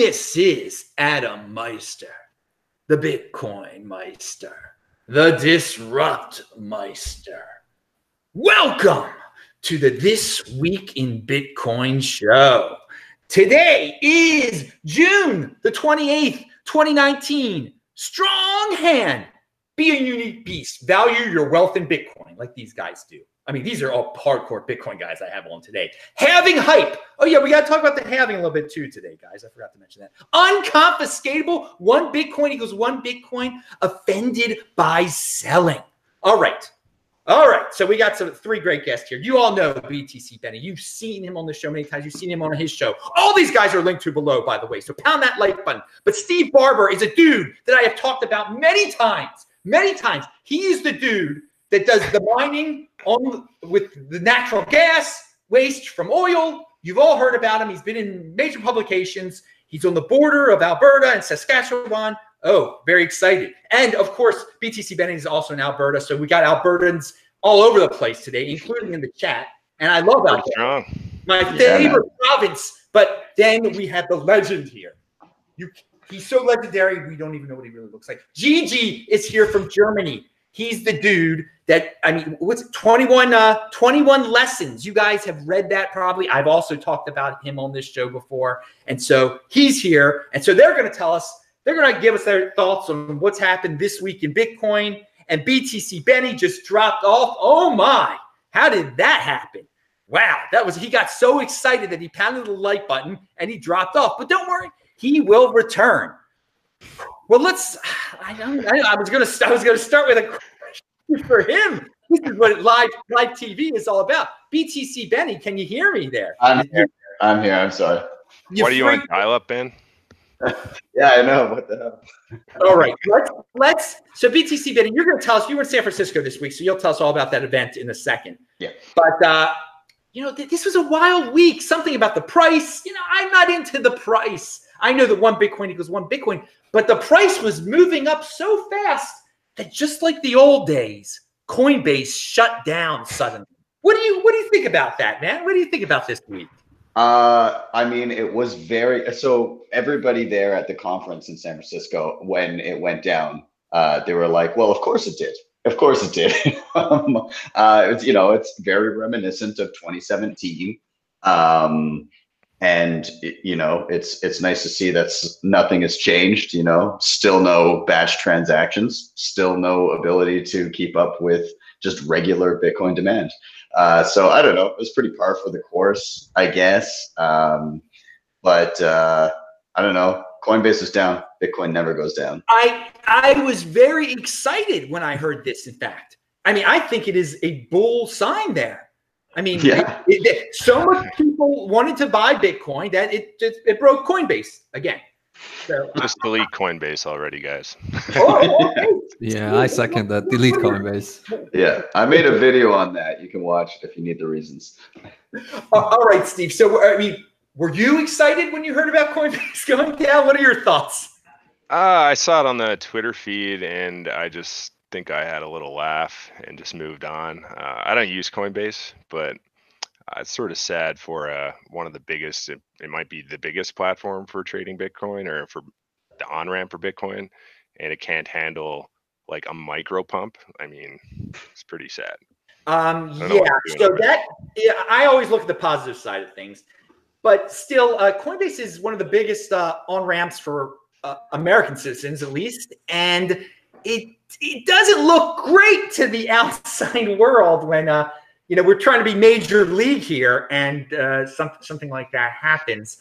This is Adam Meister, the Bitcoin Meister, the Disrupt Meister. Welcome to the This Week in Bitcoin show. Today is June the 28th, 2019. Strong hand. Be a unique beast. Value your wealth in Bitcoin like these guys do. I mean, these are all hardcore Bitcoin guys I have on today. Halving hype. Oh, yeah, we got to talk about the halving a little bit too today, guys. I forgot to mention that. Unconfiscatable. One Bitcoin equals one Bitcoin offended by selling. All right. All right. So we got some three great guests here. You all know BTC Benny. You've seen him on the show many times. You've seen him on his show. All these guys are linked to below, by the way. So pound that like button. But Steve Barbour is a dude that I have talked about many times. Many times. He is the dude that does the mining on with the natural gas waste from oil. You've all heard about him. He's been in major publications. He's on the border of Alberta and Saskatchewan. Oh, very excited. And of course, BTC Benny is also in Alberta. So we got Albertans all over the place today, including in the chat. And I love Alberta. My favorite yeah. province. But then we have the legend here. You, he's so legendary, we don't even know what he really looks like. Gigi is here from Germany. He's the dude that I mean, what's 21 uh 21 lessons. You guys have read that probably. I've also talked about him on this show before. And so he's here. And so they're going to tell us, they're going to give us their thoughts on what's happened this week in Bitcoin. And BTC Benny just dropped off. Oh my, how did that happen? Wow, that was he got so excited that he pounded the like button and he dropped off. But don't worry, he will return. Well, let's. I, I, I was going to. I was to start with a for him. This is what live live TV is all about. BTC Benny, can you hear me there? I'm here. I'm here. I'm sorry. You what are you on dial up, Ben? yeah, I know. What the hell? all right. Let's let's so BTC Benny, you're gonna tell us you were in San Francisco this week, so you'll tell us all about that event in a second. Yeah. But uh, you know, th- this was a wild week. Something about the price. You know, I'm not into the price. I know that one Bitcoin equals one Bitcoin, but the price was moving up so fast that just like the old days, Coinbase shut down suddenly. What do you what do you think about that, man? What do you think about this week? Uh, I mean, it was very so. Everybody there at the conference in San Francisco, when it went down, uh, they were like, "Well, of course it did. Of course it did." um, uh, it's, you know, it's very reminiscent of 2017. Um, and you know it's it's nice to see that nothing has changed you know still no batch transactions still no ability to keep up with just regular bitcoin demand. Uh, so i don't know it was pretty par for the course i guess. Um, but uh, i don't know coinbase is down bitcoin never goes down. I i was very excited when i heard this in fact. I mean i think it is a bull sign there I mean, yeah. it, it, so much people wanted to buy Bitcoin that it just it broke Coinbase again. So, just delete Coinbase already, guys. oh, okay. yeah, I second that. Delete Coinbase. Yeah, I made a video on that. You can watch it if you need the reasons. all right, Steve. So, I mean, were you excited when you heard about Coinbase going down? What are your thoughts? Uh, I saw it on the Twitter feed, and I just think I had a little laugh and just moved on. Uh, I don't use Coinbase, but it's sort of sad for uh, one of the biggest. It, it, might be the biggest platform for trading Bitcoin or for the on ramp for Bitcoin, and it can't handle like a micro pump. I mean, it's pretty sad. Um, yeah. So that yeah, I always look at the positive side of things, but still, uh, Coinbase is one of the biggest uh, on ramps for uh, American citizens, at least, and it it doesn't look great to the outside world when uh, you know we're trying to be major league here and uh, something something like that happens.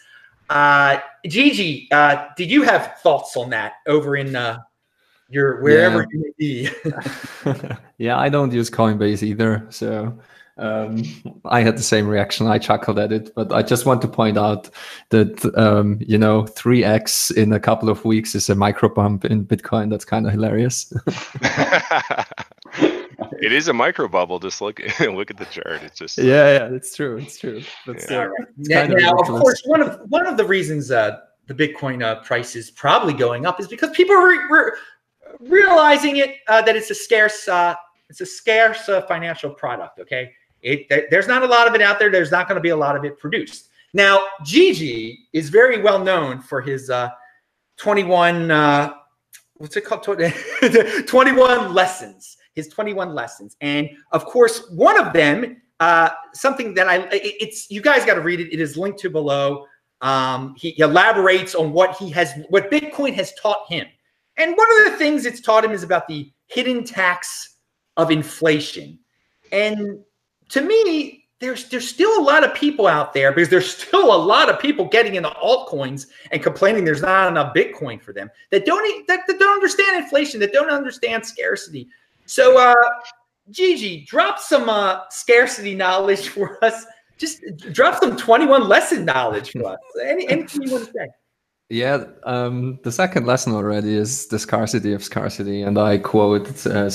Uh, Gigi, uh, did you have thoughts on that over in uh, your wherever yeah. you may be? yeah, I don't use Coinbase either, so um, I had the same reaction. I chuckled at it, but I just want to point out that um, you know, three x in a couple of weeks is a micro bump in Bitcoin. That's kind of hilarious. it is a micro bubble. Just look look at the chart. It's just yeah, yeah, it's true. It's true. That's yeah. now, now of course, one of one of the reasons uh, the Bitcoin uh, price is probably going up is because people are re- re- realizing it uh, that it's a scarce uh, it's a scarce uh, financial product. Okay, it, there's not a lot of it out there. There's not going to be a lot of it produced. Now, Gigi is very well known for his uh, 21, uh, what's it called? 21 lessons, his 21 lessons. And of course, one of them, uh, something that I, it's, you guys got to read it. It is linked to below. Um, he elaborates on what he has, what Bitcoin has taught him. And one of the things it's taught him is about the hidden tax of inflation. And to me, there's there's still a lot of people out there because there's still a lot of people getting into altcoins and complaining there's not enough Bitcoin for them that don't that, that don't understand inflation, that don't understand scarcity. So, uh, Gigi, drop some uh, scarcity knowledge for us. Just drop some 21 lesson knowledge for us. Any, anything you want to say? Yeah, um, the second lesson already is the scarcity of scarcity. And I quote uh,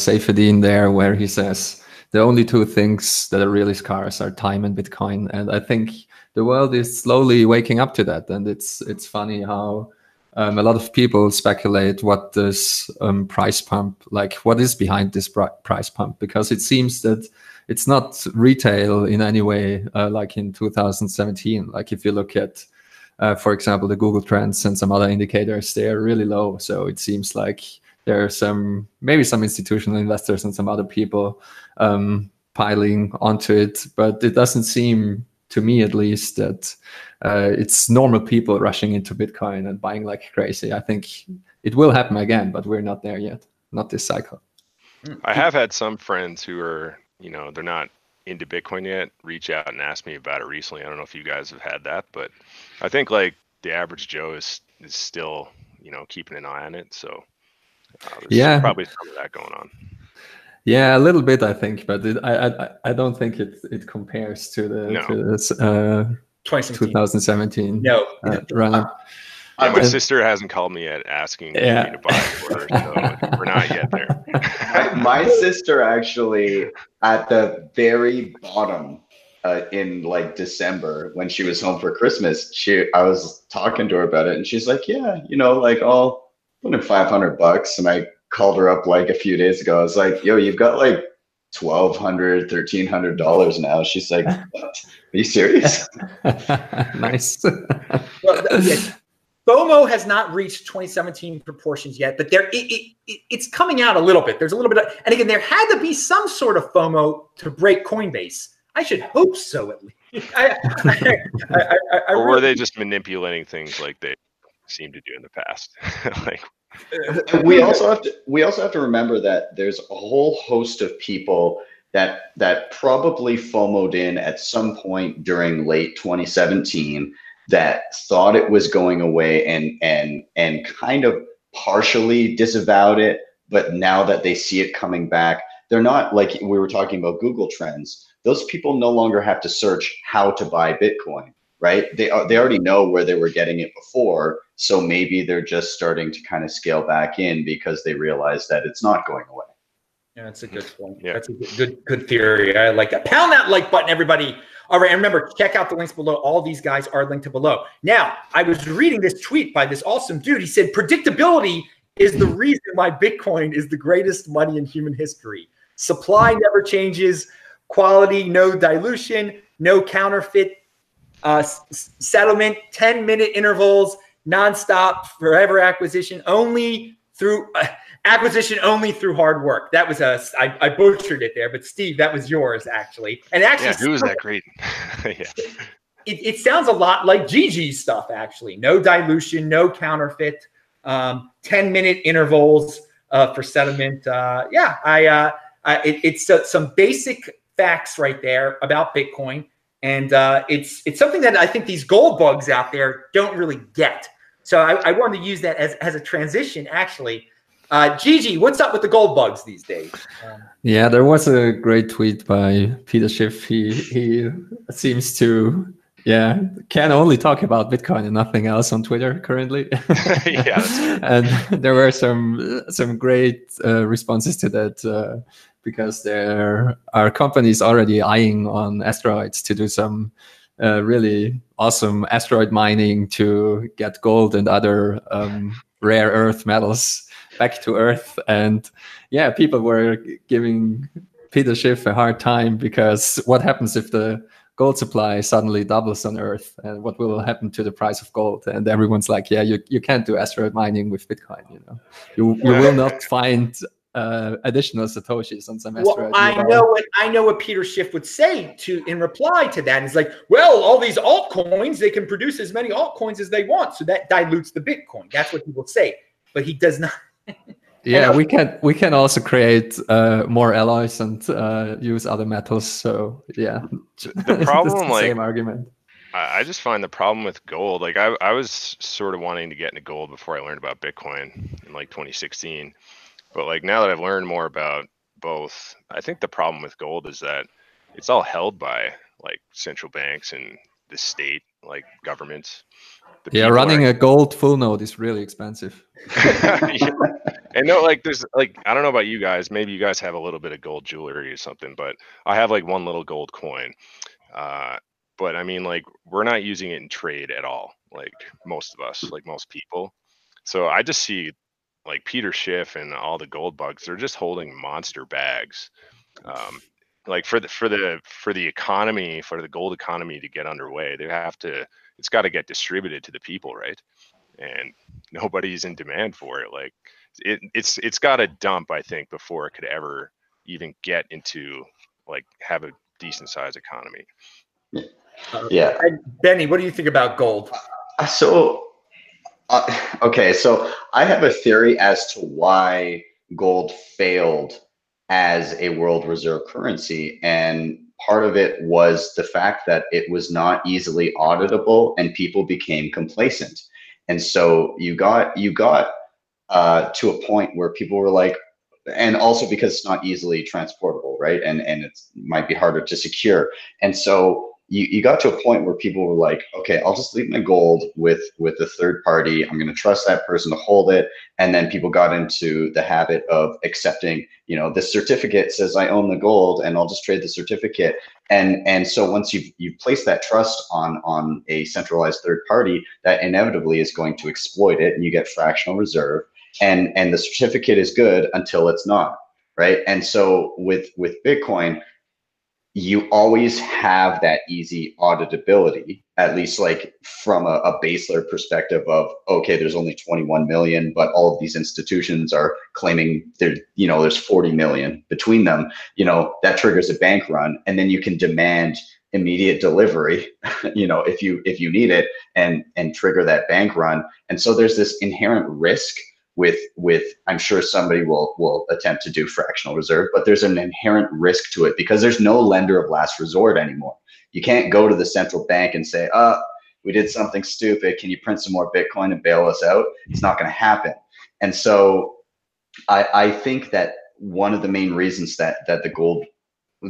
there, where he says, the only two things that are really scarce are time and Bitcoin. And I think the world is slowly waking up to that. And it's it's funny how um, a lot of people speculate what this um, price pump, like what is behind this price pump, because it seems that it's not retail in any way, uh, like in 2017. Like if you look at uh, for example, the Google Trends and some other indicators, they are really low. So it seems like there are some, maybe some institutional investors and some other people um, piling onto it. But it doesn't seem, to me at least, that uh, it's normal people rushing into Bitcoin and buying like crazy. I think it will happen again, but we're not there yet, not this cycle. I have had some friends who are, you know, they're not into Bitcoin yet reach out and ask me about it recently. I don't know if you guys have had that, but I think like the average Joe is is still you know keeping an eye on it. So uh, yeah, probably some of that going on. Yeah, a little bit, I think, but it, I, I I don't think it it compares to the no. to this, uh, 2017. No, uh, run. Yeah, my sister hasn't called me yet asking yeah. me to buy for her, so we're not yet there. my, my sister actually at the very bottom uh, in like December when she was home for Christmas, she I was talking to her about it, and she's like, "Yeah, you know, like I'll put in five hundred bucks." And I called her up like a few days ago. I was like, "Yo, you've got like twelve hundred, thirteen hundred dollars now." She's like, "What? Are you serious?" nice. well, yeah, FOMO has not reached 2017 proportions yet, but there it, it, it's coming out a little bit. There's a little bit of, and again, there had to be some sort of FOMO to break Coinbase. I should hope so at least. I, I, I, or were they just manipulating things like they seem to do in the past? like we also have to we also have to remember that there's a whole host of people that that probably FOMOed in at some point during late 2017 that thought it was going away and and and kind of partially disavowed it but now that they see it coming back they're not like we were talking about google trends those people no longer have to search how to buy bitcoin right they they already know where they were getting it before so maybe they're just starting to kind of scale back in because they realize that it's not going away yeah that's a good point yeah. that's a good, good good theory i like that pound that like button everybody all right, and remember, check out the links below. All these guys are linked to below. Now, I was reading this tweet by this awesome dude. He said, predictability is the reason why Bitcoin is the greatest money in human history. Supply never changes, quality, no dilution, no counterfeit uh, s- settlement, 10 minute intervals, nonstop, forever acquisition, only through. Uh, acquisition only through hard work. That was a I, I butchered it there, but Steve, that was yours actually. And actually, yeah, who was that great? yeah. It, it sounds a lot like Gigi's stuff actually. No dilution, no counterfeit, um, ten minute intervals uh, for settlement. Uh, yeah, I, uh, I it, it's uh, some basic facts right there about Bitcoin, and uh, it's it's something that I think these gold bugs out there don't really get. So I, I wanted to use that as as a transition actually uh, Gigi, what's up with the gold bugs these days? Um, yeah, there was a great tweet by Peter Schiff. He he seems to yeah can only talk about Bitcoin and nothing else on Twitter currently. yeah, and there were some some great uh, responses to that uh, because there are companies already eyeing on asteroids to do some uh, really awesome asteroid mining to get gold and other um, rare earth metals back to earth. And yeah, people were giving Peter Schiff a hard time because what happens if the gold supply suddenly doubles on Earth, and what will happen to the price of gold? And everyone's like, yeah, you, you can't do asteroid mining with Bitcoin. You know, you you will not find uh, additional satoshis on some. Well, I know what I know what Peter Schiff would say to in reply to that. He's like, well, all these altcoins, they can produce as many altcoins as they want, so that dilutes the Bitcoin. That's what he will say, but he does not. yeah, we can we can also create uh, more alloys and uh, use other metals. So yeah, the problem, the like, same argument. I just find the problem with gold. Like I, I was sort of wanting to get into gold before I learned about Bitcoin in like 2016 but like now that I've learned more about both, I think the problem with gold is that it's all held by like central banks and the state, like governments. The yeah, running a gold full node is really expensive. yeah. And no, like there's like I don't know about you guys. Maybe you guys have a little bit of gold jewelry or something, but I have like one little gold coin. Uh, but I mean, like we're not using it in trade at all. Like most of us, like most people. So I just see like Peter Schiff and all the gold bugs, they're just holding monster bags. Um, like for the for the for the economy, for the gold economy to get underway, they have to. It's got to get distributed to the people, right? And nobody's in demand for it. Like it, it's it's got to dump, I think, before it could ever even get into like have a decent sized economy. Yeah, Benny, what do you think about gold? Uh, so uh, okay, so I have a theory as to why gold failed as a world reserve currency. And part of it was the fact that it was not easily auditable and people became complacent. And so you got you got uh, to a point where people were like, and also because it's not easily transportable, right? And and it might be harder to secure. And so you, you got to a point where people were like, okay, I'll just leave my gold with with a third party. I'm going to trust that person to hold it. And then people got into the habit of accepting, you know, this certificate says I own the gold, and I'll just trade the certificate. And and so once you've you place that trust on on a centralized third party, that inevitably is going to exploit it, and you get fractional reserve. And and the certificate is good until it's not, right? And so with with Bitcoin you always have that easy auditability, at least like from a, a base layer perspective of, okay, there's only 21 million, but all of these institutions are claiming there, you know, there's 40 million between them, you know, that triggers a bank run. And then you can demand immediate delivery, you know, if you, if you need it and, and trigger that bank run. And so there's this inherent risk with with i'm sure somebody will will attempt to do fractional reserve but there's an inherent risk to it because there's no lender of last resort anymore. You can't go to the central bank and say uh we did something stupid. Can you print some more bitcoin and bail us out? It's not going to happen. And so i i think that one of the main reasons that that the gold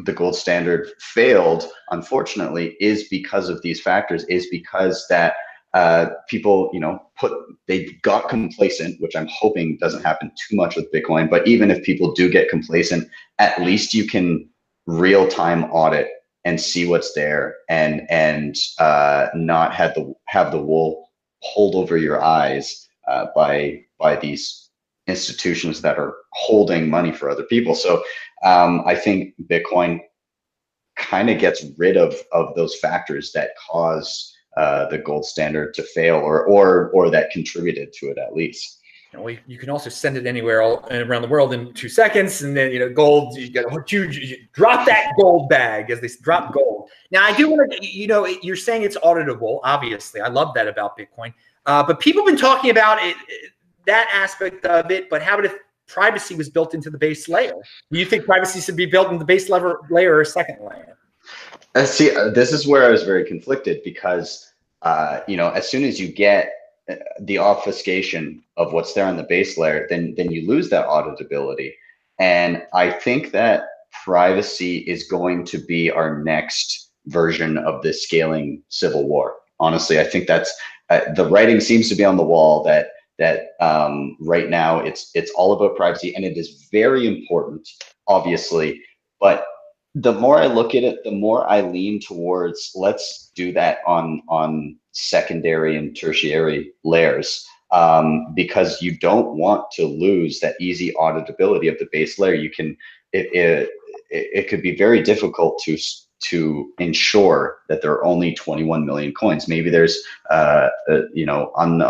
the gold standard failed unfortunately is because of these factors is because that uh, people, you know, put they got complacent, which I'm hoping doesn't happen too much with Bitcoin. But even if people do get complacent, at least you can real time audit and see what's there, and and uh, not have the have the wool pulled over your eyes uh, by by these institutions that are holding money for other people. So um, I think Bitcoin kind of gets rid of of those factors that cause uh, the gold standard to fail or or or that contributed to it at least. You, know, you can also send it anywhere all, around the world in two seconds and then you know gold you got huge drop that gold bag as they drop gold. Now i do want to you know you're saying it's auditable obviously. I love that about bitcoin. Uh, but people have been talking about it that aspect of it but how about if privacy was built into the base layer? Do you think privacy should be built in the base level layer or second layer uh, see, uh, this is where I was very conflicted because, uh, you know, as soon as you get uh, the obfuscation of what's there on the base layer, then then you lose that auditability. And I think that privacy is going to be our next version of the scaling civil war. Honestly, I think that's uh, the writing seems to be on the wall that that um, right now it's it's all about privacy, and it is very important, obviously. But the more I look at it, the more I lean towards let's do that on on secondary and tertiary layers um, because you don't want to lose that easy auditability of the base layer. You can it it, it could be very difficult to to ensure that there are only 21 million coins. Maybe there's, uh, uh, you know, un-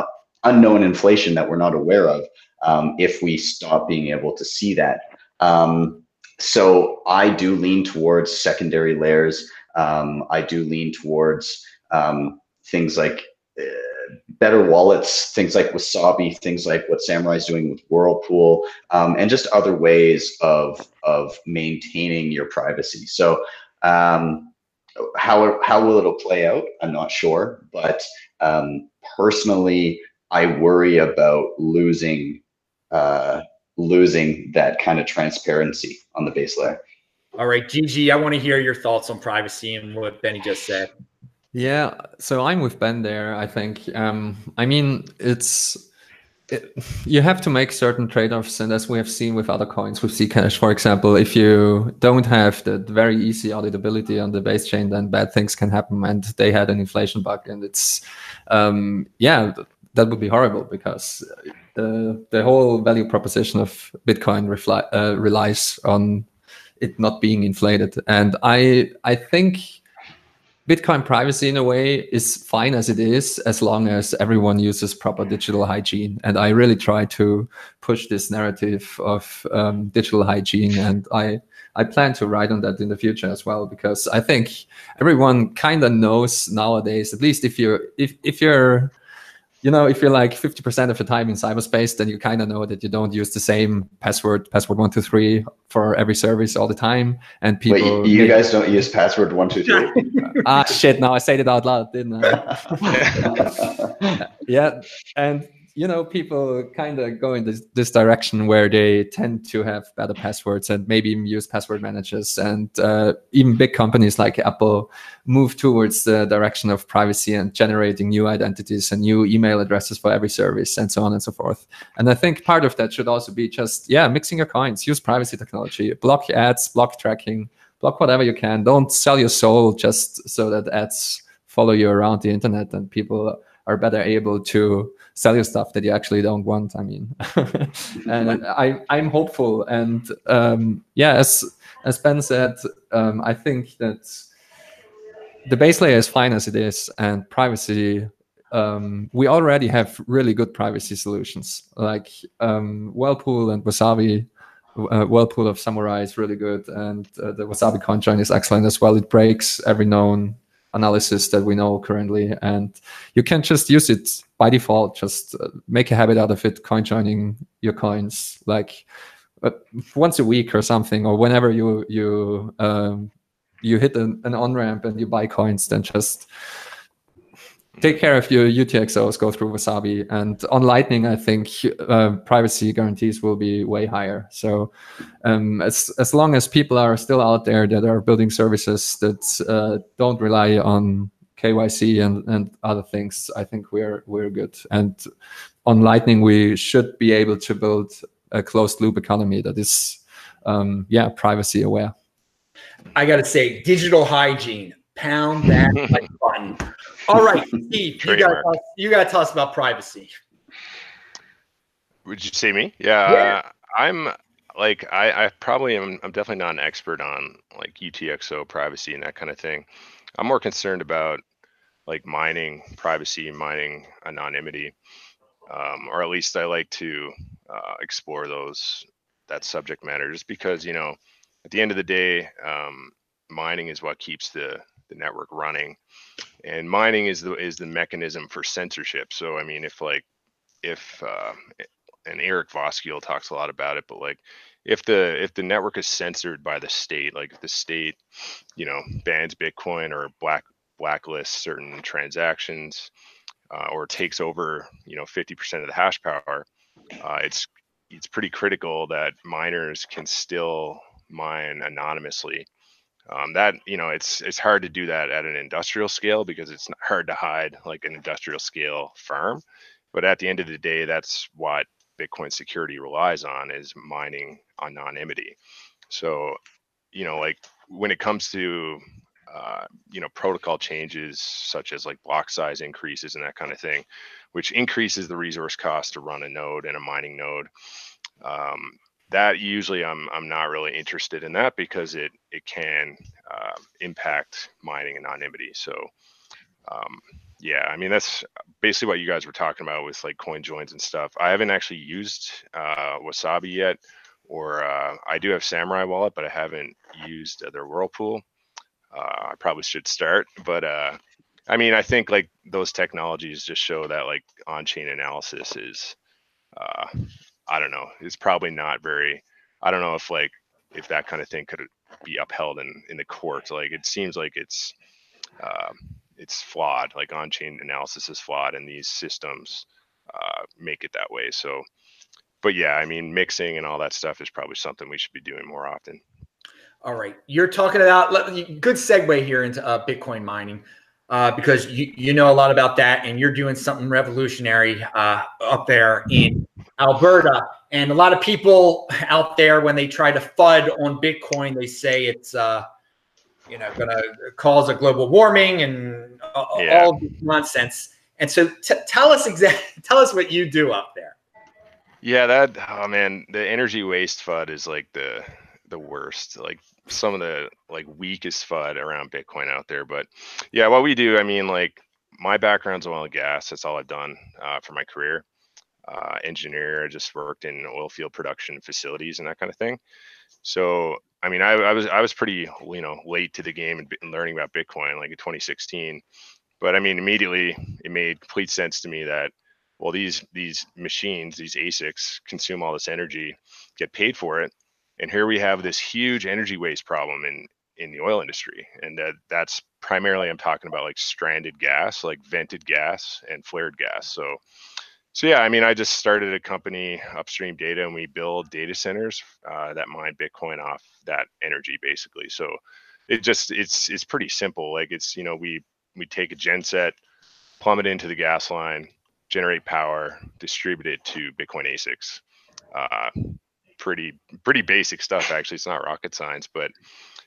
unknown inflation that we're not aware of um, if we stop being able to see that. Um, so I do lean towards secondary layers. Um, I do lean towards um, things like uh, better wallets, things like Wasabi, things like what Samurai is doing with Whirlpool, um, and just other ways of of maintaining your privacy. So um, how how will it play out? I'm not sure, but um, personally, I worry about losing uh, losing that kind of transparency on the base layer. All right, Gigi, I want to hear your thoughts on privacy and what Benny just said. Yeah, so I'm with Ben there. I think. Um, I mean, it's it, you have to make certain trade-offs, and as we have seen with other coins, with Zcash, for example, if you don't have the very easy auditability on the base chain, then bad things can happen. And they had an inflation bug, and it's um, yeah, that would be horrible because the the whole value proposition of Bitcoin refli- uh, relies on it not being inflated. And I I think Bitcoin privacy in a way is fine as it is, as long as everyone uses proper digital hygiene. And I really try to push this narrative of um, digital hygiene, and I I plan to write on that in the future as well because I think everyone kind of knows nowadays, at least if you're if if you're you know, if you're like 50% of the time in cyberspace, then you kind of know that you don't use the same password, password one, two, three for every service all the time. And people. Wait, you, guys don't use password one, two, three? ah, shit. Now I said it out loud, didn't I? yeah. And you know, people kind of go in this, this direction where they tend to have better passwords and maybe use password managers. And uh, even big companies like Apple move towards the direction of privacy and generating new identities and new email addresses for every service and so on and so forth. And I think part of that should also be just, yeah, mixing your coins, use privacy technology, block ads, block tracking, block whatever you can. Don't sell your soul just so that ads follow you around the internet and people are better able to sell you stuff that you actually don't want. I mean, and I I'm hopeful, and um, yeah, as as Ben said, um, I think that the base layer is fine as it is, and privacy. Um, we already have really good privacy solutions like um, Whirlpool and Wasabi. Uh, Whirlpool of Samurai is really good, and uh, the Wasabi CoinJoin is excellent as well. It breaks every known analysis that we know currently and you can just use it by default just uh, make a habit out of it coin joining your coins like uh, once a week or something or whenever you you um, you hit an, an on ramp and you buy coins then just take care of your UTXOs, go through Wasabi. And on Lightning, I think uh, privacy guarantees will be way higher. So um, as, as long as people are still out there that are building services that uh, don't rely on KYC and, and other things, I think we're, we're good. And on Lightning, we should be able to build a closed loop economy that is, um, yeah, privacy aware. I got to say, digital hygiene, pound that like button. All right, Steve, you got you got to tell us about privacy. Would you see me? Yeah, yeah. Uh, I'm like I, I probably am. I'm definitely not an expert on like UTXO privacy and that kind of thing. I'm more concerned about like mining privacy, mining anonymity, um, or at least I like to uh, explore those that subject matter, just because you know, at the end of the day, um, mining is what keeps the the network running and mining is the is the mechanism for censorship. So i mean if like if uh, and eric voskuil talks a lot about it but like if the if the network is censored by the state like if the state you know bans bitcoin or black blacklists certain transactions uh, or takes over you know 50% of the hash power uh, it's it's pretty critical that miners can still mine anonymously um, that you know it's it's hard to do that at an industrial scale because it's hard to hide like an industrial scale firm. But at the end of the day that's what bitcoin security relies on is mining anonymity. So you know like when it comes to uh, you know protocol changes such as like block size increases and that kind of thing which increases the resource cost to run a node and a mining node um, that usually I'm I'm not really interested in that because it it can um, impact mining anonymity. So, um, yeah, I mean that's basically what you guys were talking about with like coin joins and stuff. I haven't actually used uh, Wasabi yet, or uh, I do have Samurai Wallet, but I haven't used their Whirlpool. Uh, I probably should start, but uh, I mean, I think like those technologies just show that like on-chain analysis is, uh, I don't know, it's probably not very. I don't know if like if that kind of thing could be upheld in in the court. Like it seems like it's uh, it's flawed. Like on-chain analysis is flawed, and these systems uh, make it that way. So, but yeah, I mean, mixing and all that stuff is probably something we should be doing more often. All right, you're talking about good segue here into uh, Bitcoin mining. Uh, because you, you know a lot about that and you're doing something revolutionary uh, up there in Alberta. And a lot of people out there, when they try to FUD on Bitcoin, they say it's, uh, you know, going to cause a global warming and yeah. all nonsense. And so t- tell us exactly, tell us what you do up there. Yeah, that, oh man, the energy waste FUD is like the, the worst. Like some of the like weakest FUD around Bitcoin out there. But yeah, what we do, I mean, like my background's oil and gas. That's all I've done uh, for my career uh, engineer. I just worked in oil field production facilities and that kind of thing. So, I mean, I, I was I was pretty you know late to the game and learning about Bitcoin, like in 2016. But I mean, immediately it made complete sense to me that well, these these machines, these ASICs, consume all this energy, get paid for it, and here we have this huge energy waste problem in in the oil industry, and that that's primarily I'm talking about like stranded gas, like vented gas and flared gas. So so yeah, I mean, I just started a company, Upstream Data, and we build data centers uh, that mine Bitcoin off that energy, basically. So it just it's it's pretty simple. Like it's you know we we take a genset, plumb it into the gas line, generate power, distribute it to Bitcoin ASICs. Uh, pretty pretty basic stuff actually. It's not rocket science, but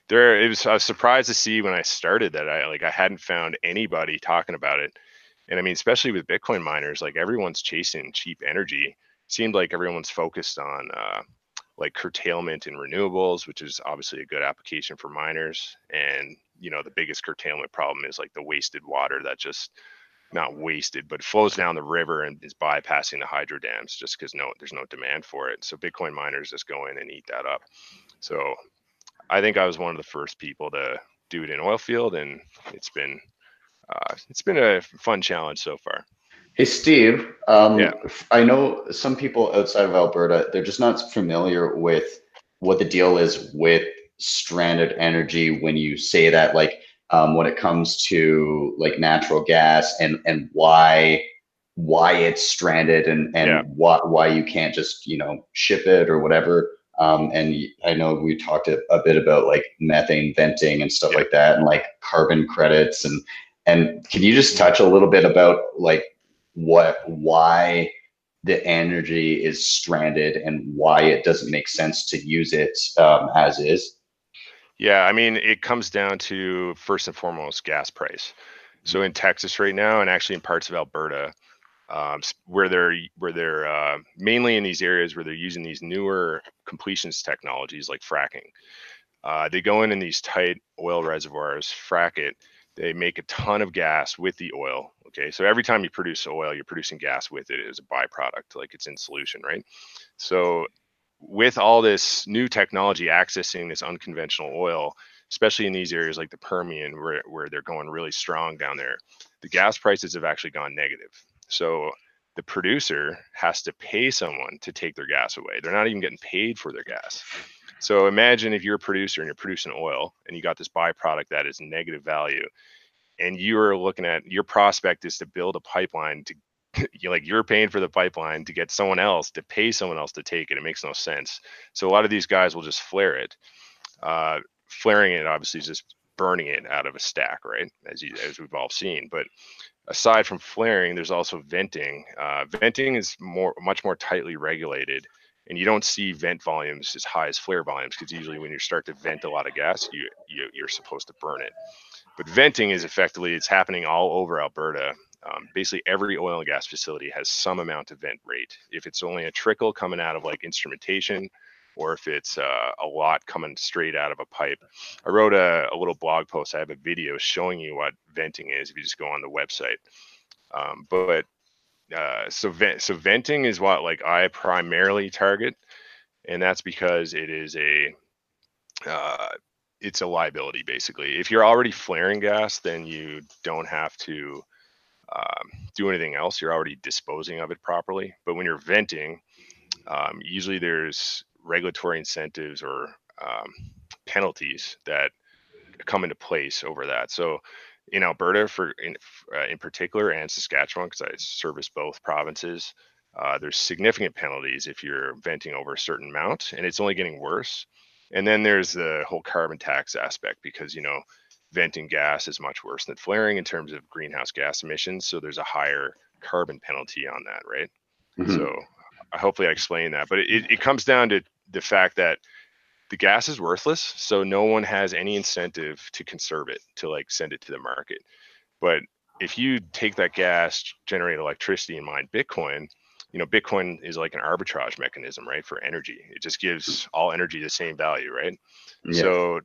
there it was. I was surprised to see when I started that I like I hadn't found anybody talking about it and I mean, especially with Bitcoin miners, like everyone's chasing cheap energy. Seemed like everyone's focused on uh, like curtailment in renewables, which is obviously a good application for miners. And you know, the biggest curtailment problem is like the wasted water that just not wasted, but flows down the river and is bypassing the hydro dams just because no, there's no demand for it. So Bitcoin miners just go in and eat that up. So I think I was one of the first people to do it in oil field, and it's been uh, it's been a fun challenge so far. Hey, Steve. Um, yeah. I know some people outside of Alberta, they're just not familiar with what the deal is with stranded energy when you say that, like, um, when it comes to like natural gas and and why why it's stranded and and yeah. why why you can't just you know ship it or whatever. Um, and I know we talked a, a, bit about like methane venting and stuff yeah. like that, and like carbon credits and and can you just touch a little bit about like what why the energy is stranded and why it doesn't make sense to use it um, as is? Yeah, I mean, it comes down to first and foremost gas price. So in Texas right now, and actually in parts of Alberta, um, where they're where they're uh, mainly in these areas where they're using these newer completions technologies like fracking. Uh, they go in in these tight oil reservoirs, frack it, they make a ton of gas with the oil. Okay, so every time you produce oil, you're producing gas with it as a byproduct, like it's in solution, right? So with all this new technology accessing this unconventional oil, especially in these areas like the Permian, where, where they're going really strong down there, the gas prices have actually gone negative. So the producer has to pay someone to take their gas away. They're not even getting paid for their gas. So imagine if you're a producer and you're producing oil and you got this byproduct that is negative value, and you're looking at your prospect is to build a pipeline to you like you're paying for the pipeline to get someone else to pay someone else to take it. It makes no sense. So a lot of these guys will just flare it. Uh, flaring it obviously is just burning it out of a stack, right? As you, as we've all seen. But aside from flaring, there's also venting. Uh, venting is more much more tightly regulated and you don't see vent volumes as high as flare volumes because usually when you start to vent a lot of gas, you, you you're supposed to burn it. But venting is effectively it's happening all over Alberta. Um, basically, every oil and gas facility has some amount of vent rate. If it's only a trickle coming out of like instrumentation or if it's uh, a lot coming straight out of a pipe. I wrote a, a, little blog post. I have a video showing you what venting is if you just go on the website. Um, but uh, so vent, so venting is what like I primarily target, and that's because it is a uh, it's a liability basically. If you're already flaring gas, then you don't have to um, do anything else. You're already disposing of it properly. But when you're venting, um, usually there's regulatory incentives or um, penalties that come into place over that. So in Alberta, for in, uh, in particular, and Saskatchewan, because I service both provinces, uh, there's significant penalties if you're venting over a certain amount, and it's only getting worse. And then there's the whole carbon tax aspect because you know venting gas is much worse than flaring in terms of greenhouse gas emissions. So there's a higher carbon penalty on that, right? Mm-hmm. So hopefully I explained that, but it, it comes down to the fact that the gas is worthless, so no one has any incentive to conserve it to like send it to the market. But if you take that gas, generate electricity, and mine Bitcoin, you know, Bitcoin is like an arbitrage mechanism, right, for energy. It just gives all energy the same value, right? Yeah. So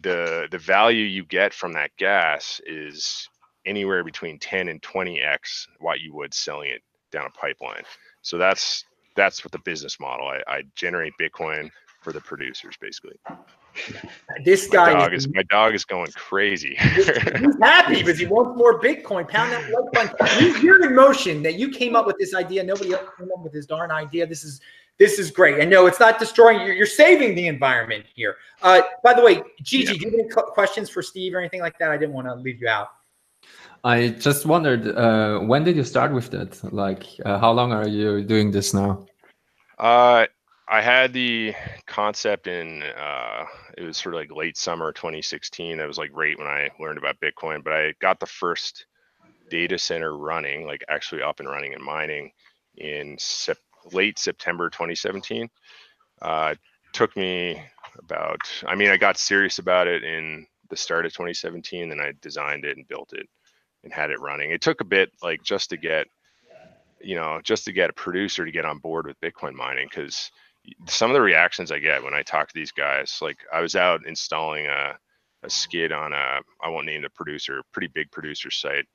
the the value you get from that gas is anywhere between 10 and 20x what you would selling it down a pipeline. So that's that's what the business model. I, I generate Bitcoin for the producers, basically. This guy, my dog is, my dog is going crazy. he's happy because he wants more Bitcoin. Pound that like button. You're in motion that you came up with this idea. Nobody else came up with this darn idea. This is this is great. And no, it's not destroying. You're, you're saving the environment here. Uh, by the way, Gigi, yeah. do you have any questions for Steve or anything like that? I didn't want to leave you out. I just wondered, uh, when did you start with that? Like, uh, how long are you doing this now? Uh, I had the concept in, uh, it was sort of like late summer 2016. That was like right when I learned about Bitcoin, but I got the first data center running, like actually up and running and mining in sep- late September 2017. Uh, took me about, I mean, I got serious about it in the start of 2017, then I designed it and built it and had it running. It took a bit, like just to get, you know, just to get a producer to get on board with Bitcoin mining, because some of the reactions I get when I talk to these guys, like I was out installing a, a skid on a, I won't name the producer, pretty big producer site.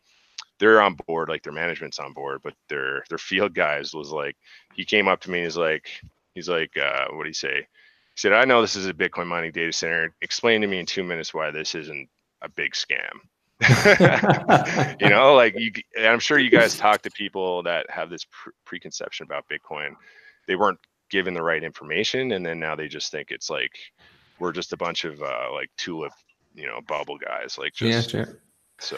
They're on board, like their management's on board, but their their field guys was like, he came up to me, and he's like, he's like, uh, what do you say? He said, I know this is a Bitcoin mining data center. Explain to me in two minutes why this isn't a big scam. you know, like you, I'm sure you guys talk to people that have this pre- preconception about Bitcoin. They weren't given the right information, and then now they just think it's like we're just a bunch of uh, like tulip, you know, bubble guys. Like, just, yeah, sure. So,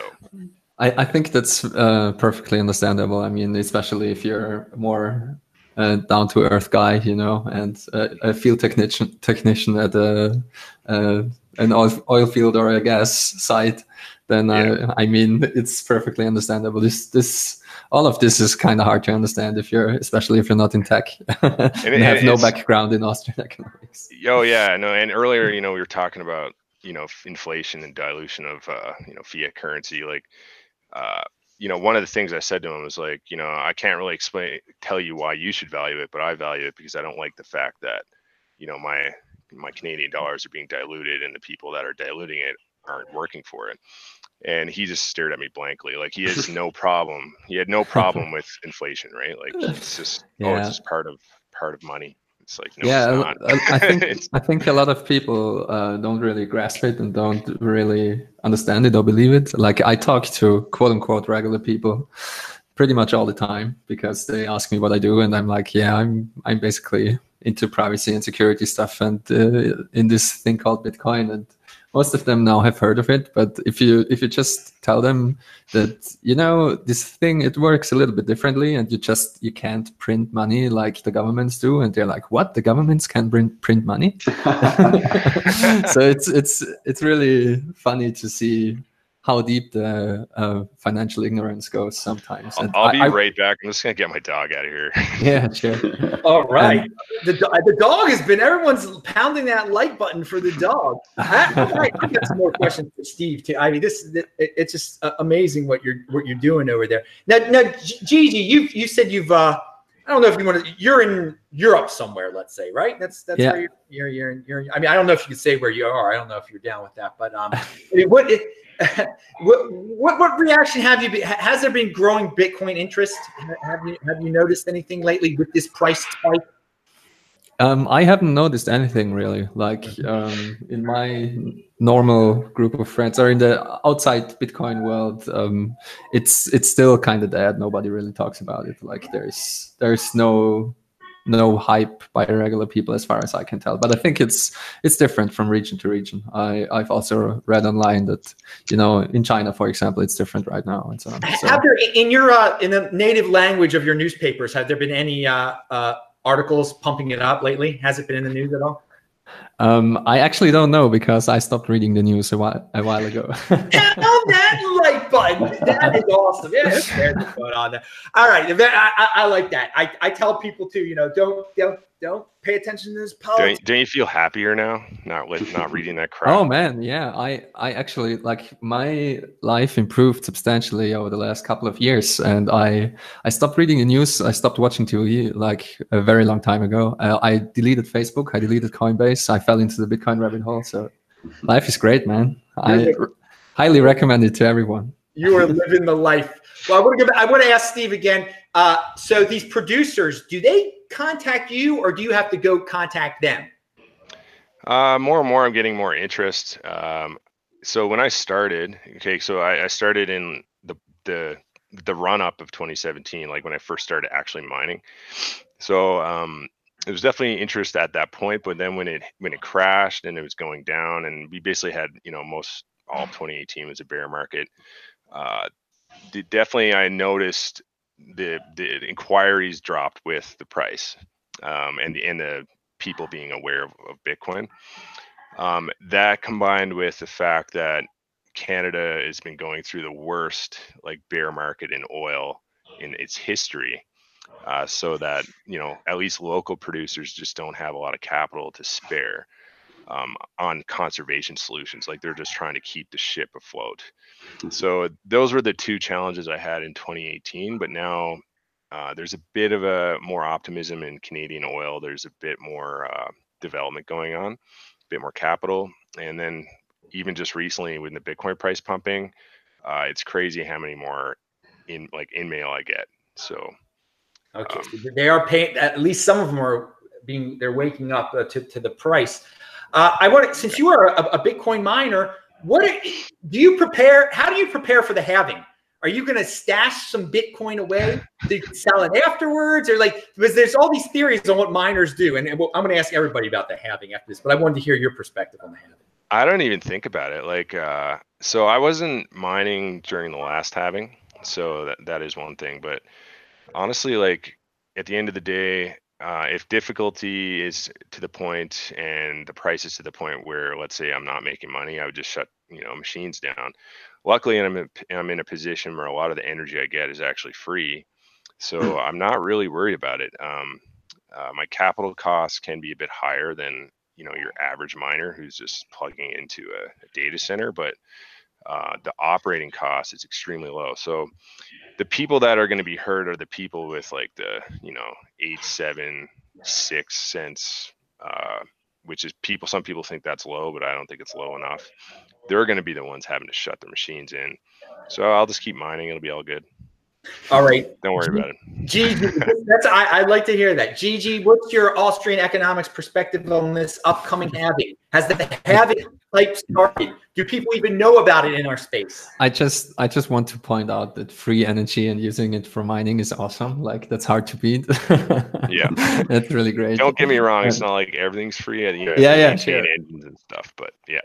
I, I think that's uh, perfectly understandable. I mean, especially if you're more uh, down to earth guy, you know, and uh, a field technician technician at a uh, an oil, oil field or a gas site then yeah. I, I mean it's perfectly understandable. This this all of this is kind of hard to understand if you're especially if you're not in tech and, and have no background in Austrian economics. Oh yeah, no. And earlier, you know, we were talking about you know inflation and dilution of uh, you know fiat currency. Like, uh, you know, one of the things I said to him was like, you know, I can't really explain tell you why you should value it, but I value it because I don't like the fact that you know my my Canadian dollars are being diluted and the people that are diluting it aren't working for it. And he just stared at me blankly. Like he has no problem he had no problem with inflation right? Like it's just yeah. oh it's just part of part of money. It's like no, yeah I, I think i think a lot of people uh, don't really grasp it and don't really understand it or believe it. Like i talk to quote unquote regular people pretty much all the time because they ask me what i do and i'm like yeah i'm i'm basically into privacy and security stuff and uh, in this thing called bitcoin and most of them now have heard of it but if you if you just tell them that you know this thing it works a little bit differently and you just you can't print money like the governments do and they're like what? The governments can print print money? So it's it's it's really funny to see how deep the uh, financial ignorance goes sometimes. And I'll, I'll be I, right back. I'm just gonna get my dog out of here. Yeah, sure. All right. the, the dog has been everyone's pounding that like button for the dog. I, I, I got some more questions for Steve too. I mean, this it, it's just uh, amazing what you're what you're doing over there. Now, now, Gigi, you you said you've uh, I don't know if you want to. You're in Europe somewhere, let's say, right? That's that's Yeah. where you're, you're. You're. You're. I mean, I don't know if you can say where you are. I don't know if you're down with that, but um, what, it, what what what reaction have you? Been, has there been growing Bitcoin interest? Have you have you noticed anything lately with this price spike? Um, I haven't noticed anything really. Like um, in my normal group of friends or in the outside Bitcoin world, um, it's it's still kind of dead. Nobody really talks about it. Like there's there's no no hype by regular people as far as I can tell. But I think it's it's different from region to region. I I've also read online that you know in China, for example, it's different right now and so on. So- Have there in your uh, in the native language of your newspapers? Have there been any uh, uh, articles pumping it up lately? Has it been in the news at all? Um, I actually don't know because I stopped reading the news a while a while ago. On that like button. That is awesome. Yeah, who cares what's going on there? All right, I, I, I like that. I, I tell people too, you know, don't don't don't pay attention to this politics. Don't, don't you feel happier now? Not with not reading that crap. oh man, yeah. I I actually like my life improved substantially over the last couple of years, and I I stopped reading the news. I stopped watching TV like a very long time ago. Uh, I deleted Facebook. I deleted Coinbase. I fell into the Bitcoin rabbit hole. So life is great, man. I You're r- highly recommend it to everyone. You are living the life. Well, I want to go. Back, I want to ask Steve again. Uh, so these producers, do they contact you, or do you have to go contact them? Uh, more and more, I'm getting more interest. Um, so when I started, okay, so I, I started in the the the run up of 2017, like when I first started actually mining. So um, it was definitely interest at that point, but then when it when it crashed and it was going down, and we basically had you know most all 2018 was a bear market. Uh, definitely, I noticed the the inquiries dropped with the price um, and the and the people being aware of, of Bitcoin. Um, that combined with the fact that Canada has been going through the worst like bear market in oil in its history, uh, so that you know at least local producers just don't have a lot of capital to spare um, on conservation solutions. Like they're just trying to keep the ship afloat. So those were the two challenges I had in 2018. But now uh, there's a bit of a more optimism in Canadian oil. There's a bit more uh, development going on, a bit more capital, and then even just recently with the Bitcoin price pumping, uh, it's crazy how many more in like in mail I get. So Okay, Um, so they are paying. At least some of them are being. They're waking up uh, to to the price. Uh, I want to, since you are a, a Bitcoin miner, what do you prepare? How do you prepare for the halving? Are you going to stash some Bitcoin away can sell it afterwards, or like because there's all these theories on what miners do, and well, I'm going to ask everybody about the halving after this. But I wanted to hear your perspective on the halving. I don't even think about it. Like, uh, so I wasn't mining during the last halving, so that that is one thing. But honestly, like at the end of the day, uh, if difficulty is to the point and the price is to the point where, let's say, I'm not making money, I would just shut you know machines down. Luckily, I'm in, I'm in a position where a lot of the energy I get is actually free, so I'm not really worried about it. Um, uh, my capital costs can be a bit higher than you know your average miner who's just plugging into a, a data center, but uh, the operating cost is extremely low. So the people that are going to be hurt are the people with like the you know eight, seven, six cents, uh, which is people. Some people think that's low, but I don't think it's low enough. They're going to be the ones having to shut their machines in. So I'll just keep mining. It'll be all good. All right, Don't worry about it. Gigi, that's I, I'd like to hear that. Gigi, what's your Austrian economics perspective on this upcoming halving? Has the halving hype started? Do people even know about it in our space? I just I just want to point out that free energy and using it for mining is awesome. Like that's hard to beat. Yeah. that's really great. Don't get me wrong. It's not like everything's free. You know, Yeah, yeah, sure. engines and stuff. But yeah,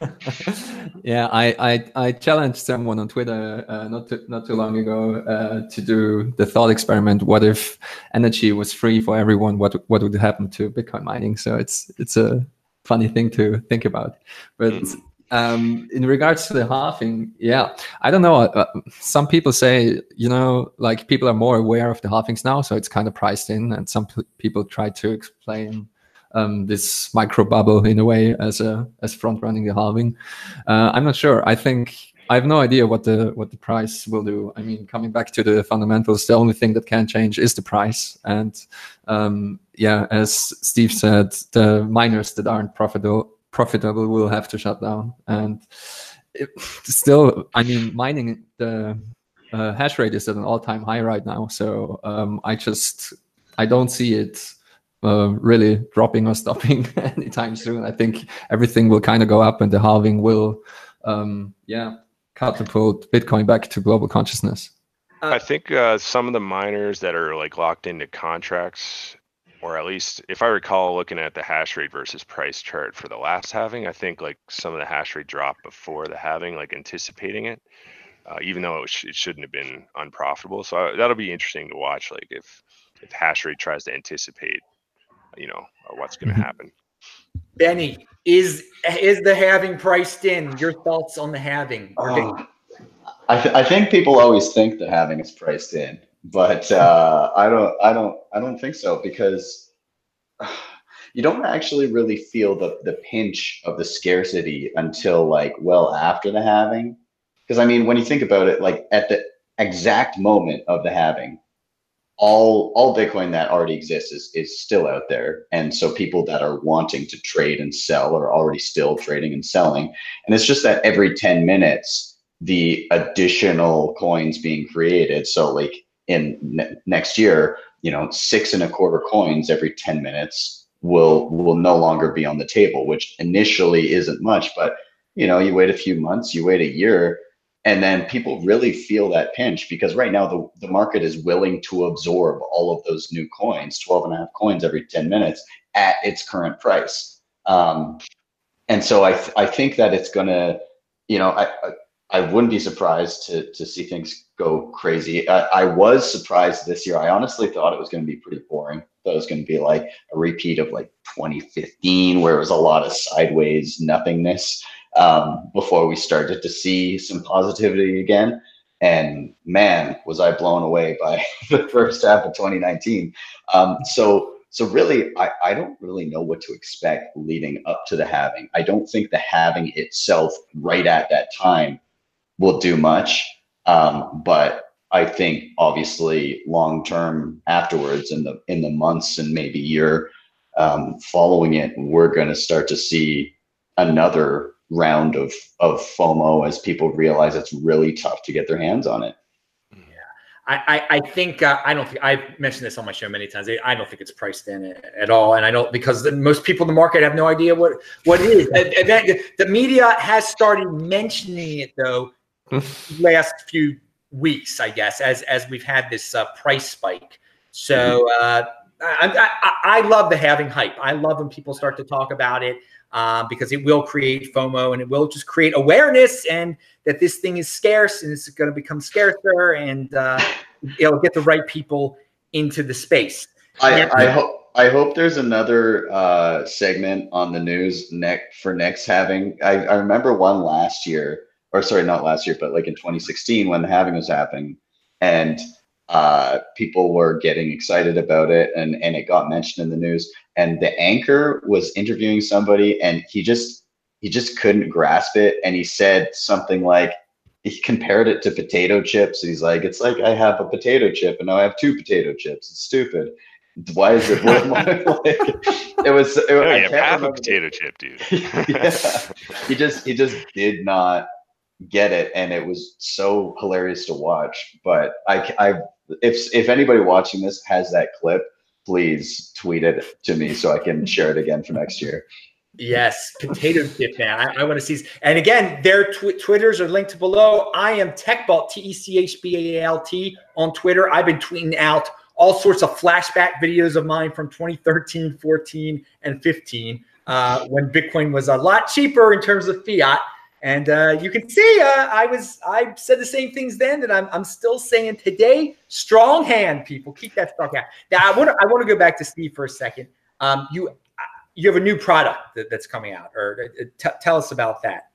yeah, I, I I challenged someone on Twitter uh, not too, not too long ago uh, to do the thought experiment. What if energy was free for everyone? What what would happen to Bitcoin mining? So it's it's a funny thing to think about. But Mhm. um, in regards to the halving, yeah, I don't know. Uh, some people say you know like people are more aware of the halvings now, so it's kind of priced in, and some p- people try to explain um, this micro bubble in a way as a as front running the halving. Uh, I'm not sure. I think I have no idea what the what the price will do. I mean, coming back to the fundamentals, the only thing that can change is the price. And um, yeah, as Steve said, the miners that aren't profitable profitable will have to shut down. And it, still, I mean, mining the uh, hash rate is at an all time high right now. So um, I just I don't see it uh, really dropping or stopping anytime soon. I think everything will kind of go up, and the halving will, um, yeah, catapult Bitcoin back to global consciousness. Uh, I think uh, some of the miners that are like locked into contracts, or at least if I recall looking at the hash rate versus price chart for the last halving, I think like some of the hash rate dropped before the halving, like anticipating it, uh, even though it, sh- it, shouldn't have been unprofitable. So I, uh, that'll be interesting to watch. Like if if hash rate tries to anticipate you know uh, what's going to mm-hmm. happen. Benny, is is the halving priced in? Your thoughts on the halving? Um, I, th- I think people always think the halving is priced in, but uh, I don't I don't I don't think so because you don't actually really feel the the pinch of the scarcity until like well after the halving. Because I mean, when you think about it, like at the exact moment of the halving, all all bitcoin that already exists is, is still out there. And so people that are wanting to trade and sell are already still trading and selling. And it's just that every 10 minutes the additional coins being created. So like in ne- next year you know six and a quarter coins every 10 minutes will will no longer be on the table which initially isn't much but you know you wait a few months you wait a year and then people really feel that pinch because right now the, the market is willing to absorb all of those new coins 12 and a half coins every 10 minutes at its current price. Um, and so I, th- I think that it's going to you know I, I, I wouldn't be surprised to to see things go crazy. I, I was surprised this year. I honestly thought it was going to be pretty boring. Thought it was going to be like a repeat of like 2015 where it was a lot of sideways nothingness um, before we started to see some positivity again. And man, was I blown away by the first half of 2019. Um, so, so really, I, I don't really know what to expect leading up to the halving. I don't think the halving itself, right at that time, will do much. Um, but I think obviously long term afterwards, in the in the months and maybe year um, following it, we're going to start to see another round of of FOMO as people realize it's really tough to get their hands on it. Yeah, I I, think uh, I don't think I've mentioned this on my show many times. I don't think it's priced in at all, and I don't because the, most people in the market have no idea what what it is. the, the media has started mentioning it though last few weeks, I guess, as as we've had this uh, price spike. So. Uh, I, I, I love the halving hype. I love when people start to talk about it uh, because it will create FOMO and it will just create awareness and that this thing is scarce and it's going to become scarcer and uh, it'll get the right people into the space. I, I hope. I hope there's another uh, segment on the news next for next halving. I, I remember one last year, or sorry, not last year, but like in 2016 when the halving was happening, and uh, people were getting excited about it and, and it got mentioned in the news. And the anchor was interviewing somebody and he just he just couldn't grasp it. And he said something like he compared it to potato chips. He's like it's like i have a potato chip and now i have two potato chips. It's stupid. Why is it like, it was it, no, I have half a potato chip dude. Yeah. he just he just did not get it. And it was so hilarious to watch. But i i if if anybody watching this has that clip please tweet it to me so I can share it again for next year. Yes, potato chip man. I, I want to see. And again, their tw- Twitters are linked below. I am TechBalt, T E C H B A L T on Twitter. I've been tweeting out all sorts of flashback videos of mine from 2013, 14, and 15 uh, when Bitcoin was a lot cheaper in terms of fiat. And uh, you can see uh, I was I said the same things then that I'm, I'm still saying today. Strong hand, people. Keep that strong hand. Now I want to I want to go back to Steve for a second. Um, you you have a new product that, that's coming out, or uh, t- tell us about that.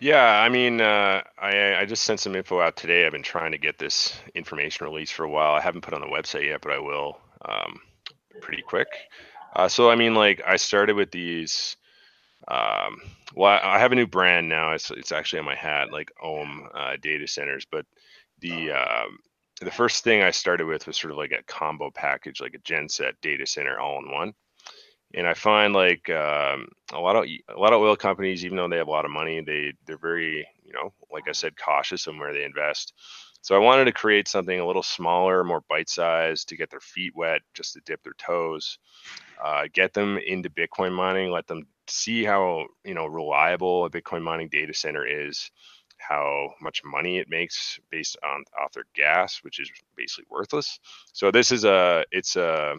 Yeah, I mean, uh, I, I just sent some info out today. I've been trying to get this information released for a while. I haven't put on the website yet, but I will um, pretty quick. Uh, so, I mean, like, I started with these um, well, I have a new brand now. It's it's actually on my hat, like Ohm uh, Data Centers. But the um, the first thing I started with was sort of like a combo package, like a genset data center all in one. And I find like um, a lot of a lot of oil companies, even though they have a lot of money, they they're very you know, like I said, cautious on where they invest. So I wanted to create something a little smaller, more bite-sized, to get their feet wet, just to dip their toes, uh, get them into Bitcoin mining, let them see how you know reliable a Bitcoin mining data center is, how much money it makes based on off their gas, which is basically worthless. So this is a it's a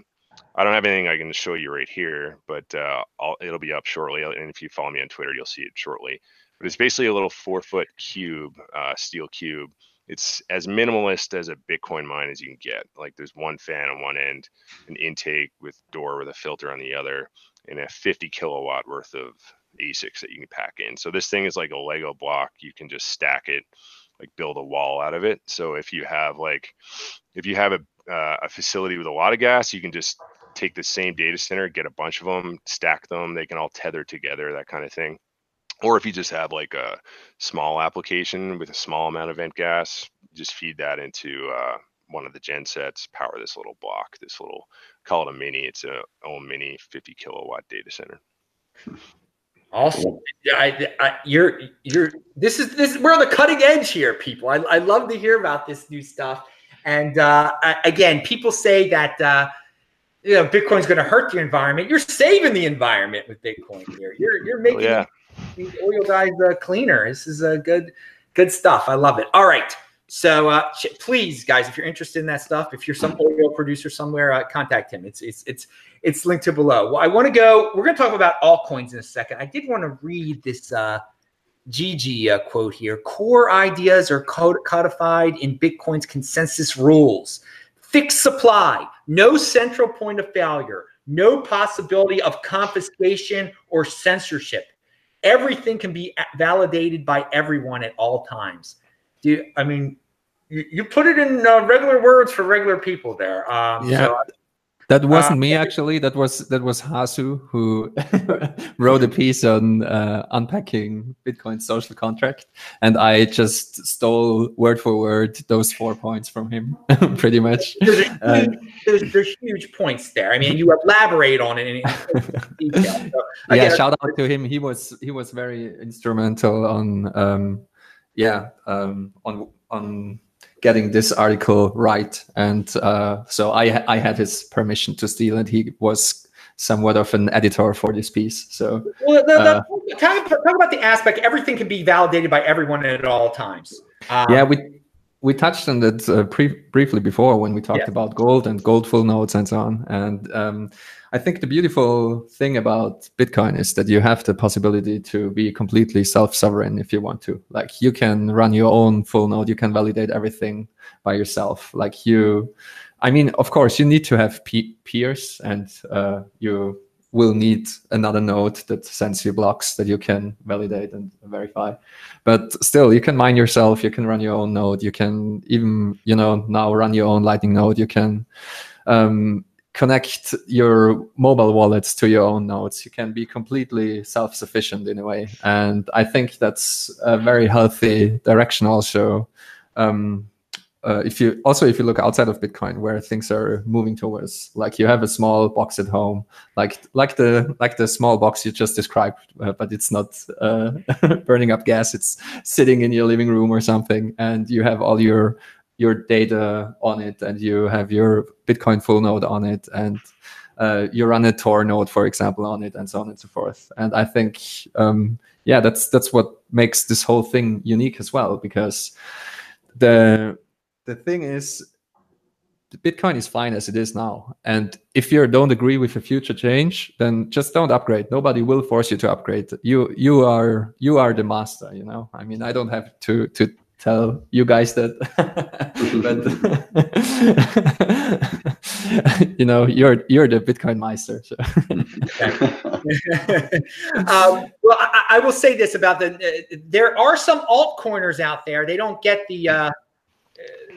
I don't have anything I can show you right here, but uh, it'll be up shortly. And if you follow me on Twitter, you'll see it shortly. But it's basically a little four foot cube, uh, steel cube. It's as minimalist as a Bitcoin mine as you can get. Like there's one fan on one end, an intake with door with a filter on the other, and a 50 kilowatt worth of ASICs that you can pack in. So this thing is like a Lego block. You can just stack it, like build a wall out of it. So if you have like, if you have a uh, a facility with a lot of gas, you can just take the same data center, get a bunch of them, stack them. They can all tether together, that kind of thing. Or if you just have like a small application with a small amount of vent gas, just feed that into uh, one of the gen sets, power this little block, this little, call it a mini. It's a own mini 50 kilowatt data center. Awesome. I, I, you're, you're, this is, this, we're on the cutting edge here, people. I, I love to hear about this new stuff. And uh, again, people say that, uh, you know, Bitcoin's going to hurt the environment. You're saving the environment with Bitcoin here. You're, you're making oh, yeah. oil guys uh, cleaner. This is a good, good stuff. I love it. All right. So uh, please, guys, if you're interested in that stuff, if you're some oil producer somewhere, uh, contact him. It's it's it's it's linked to below. Well, I want to go. We're going to talk about altcoins in a second. I did want to read this uh, Gigi uh, quote here. Core ideas are codified in Bitcoin's consensus rules. Fixed supply, no central point of failure, no possibility of confiscation or censorship. Everything can be validated by everyone at all times. Do I mean you, you put it in uh, regular words for regular people there? Um, yeah. So that wasn't uh, me actually. That was that was Hasu who wrote a piece on uh, unpacking Bitcoin social contract, and I just stole word for word those four points from him, pretty much. There's, uh, there's, there's, huge points there. I mean, you elaborate on it in detail. So, yeah, shout out to him. He was he was very instrumental on um, yeah um, on on getting this article right. And uh, so I I had his permission to steal it. He was somewhat of an editor for this piece. So well, the, the, uh, talk, talk, about the aspect. Everything can be validated by everyone at all times. Um, yeah, we we touched on that uh, pre- briefly before when we talked yeah. about gold and gold full nodes and so on. And um, I think the beautiful thing about Bitcoin is that you have the possibility to be completely self-sovereign if you want to. Like you can run your own full node, you can validate everything by yourself. Like you, I mean, of course, you need to have peers, and uh, you will need another node that sends you blocks that you can validate and verify. But still, you can mine yourself. You can run your own node. You can even, you know, now run your own Lightning node. You can um, connect your mobile wallets to your own nodes. You can be completely self-sufficient in a way, and I think that's a very healthy direction. Also, um, uh, if you also if you look outside of Bitcoin, where things are moving towards, like you have a small box at home, like like the like the small box you just described, uh, but it's not uh, burning up gas. It's sitting in your living room or something, and you have all your your data on it and you have your Bitcoin full node on it and uh, you run a Tor node, for example, on it and so on and so forth. And I think, um, yeah, that's that's what makes this whole thing unique as well, because the the thing is, Bitcoin is fine as it is now. And if you don't agree with a future change, then just don't upgrade. Nobody will force you to upgrade. You you are you are the master. You know. I mean, I don't have to to tell you guys that but you know you're you're the bitcoin meister so. um, well I, I, will say this about the uh, there are some altcoiners out there they don't get the uh,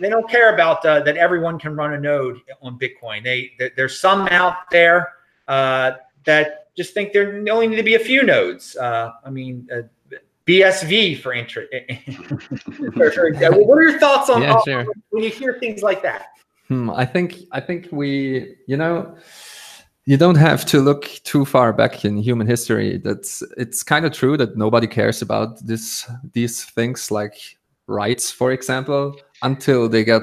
they don't care about uh, that everyone can run a node on bitcoin they there's some out there uh, that just think there only need to be a few nodes. Uh, I mean, uh, BSV for interest. what are your thoughts on, Yeah, sure. when you hear things like that? Hmm, I think I think we, you know, you don't have to look too far back in human history. That's it's kind of true that nobody cares about this these things like rights, for example, until they get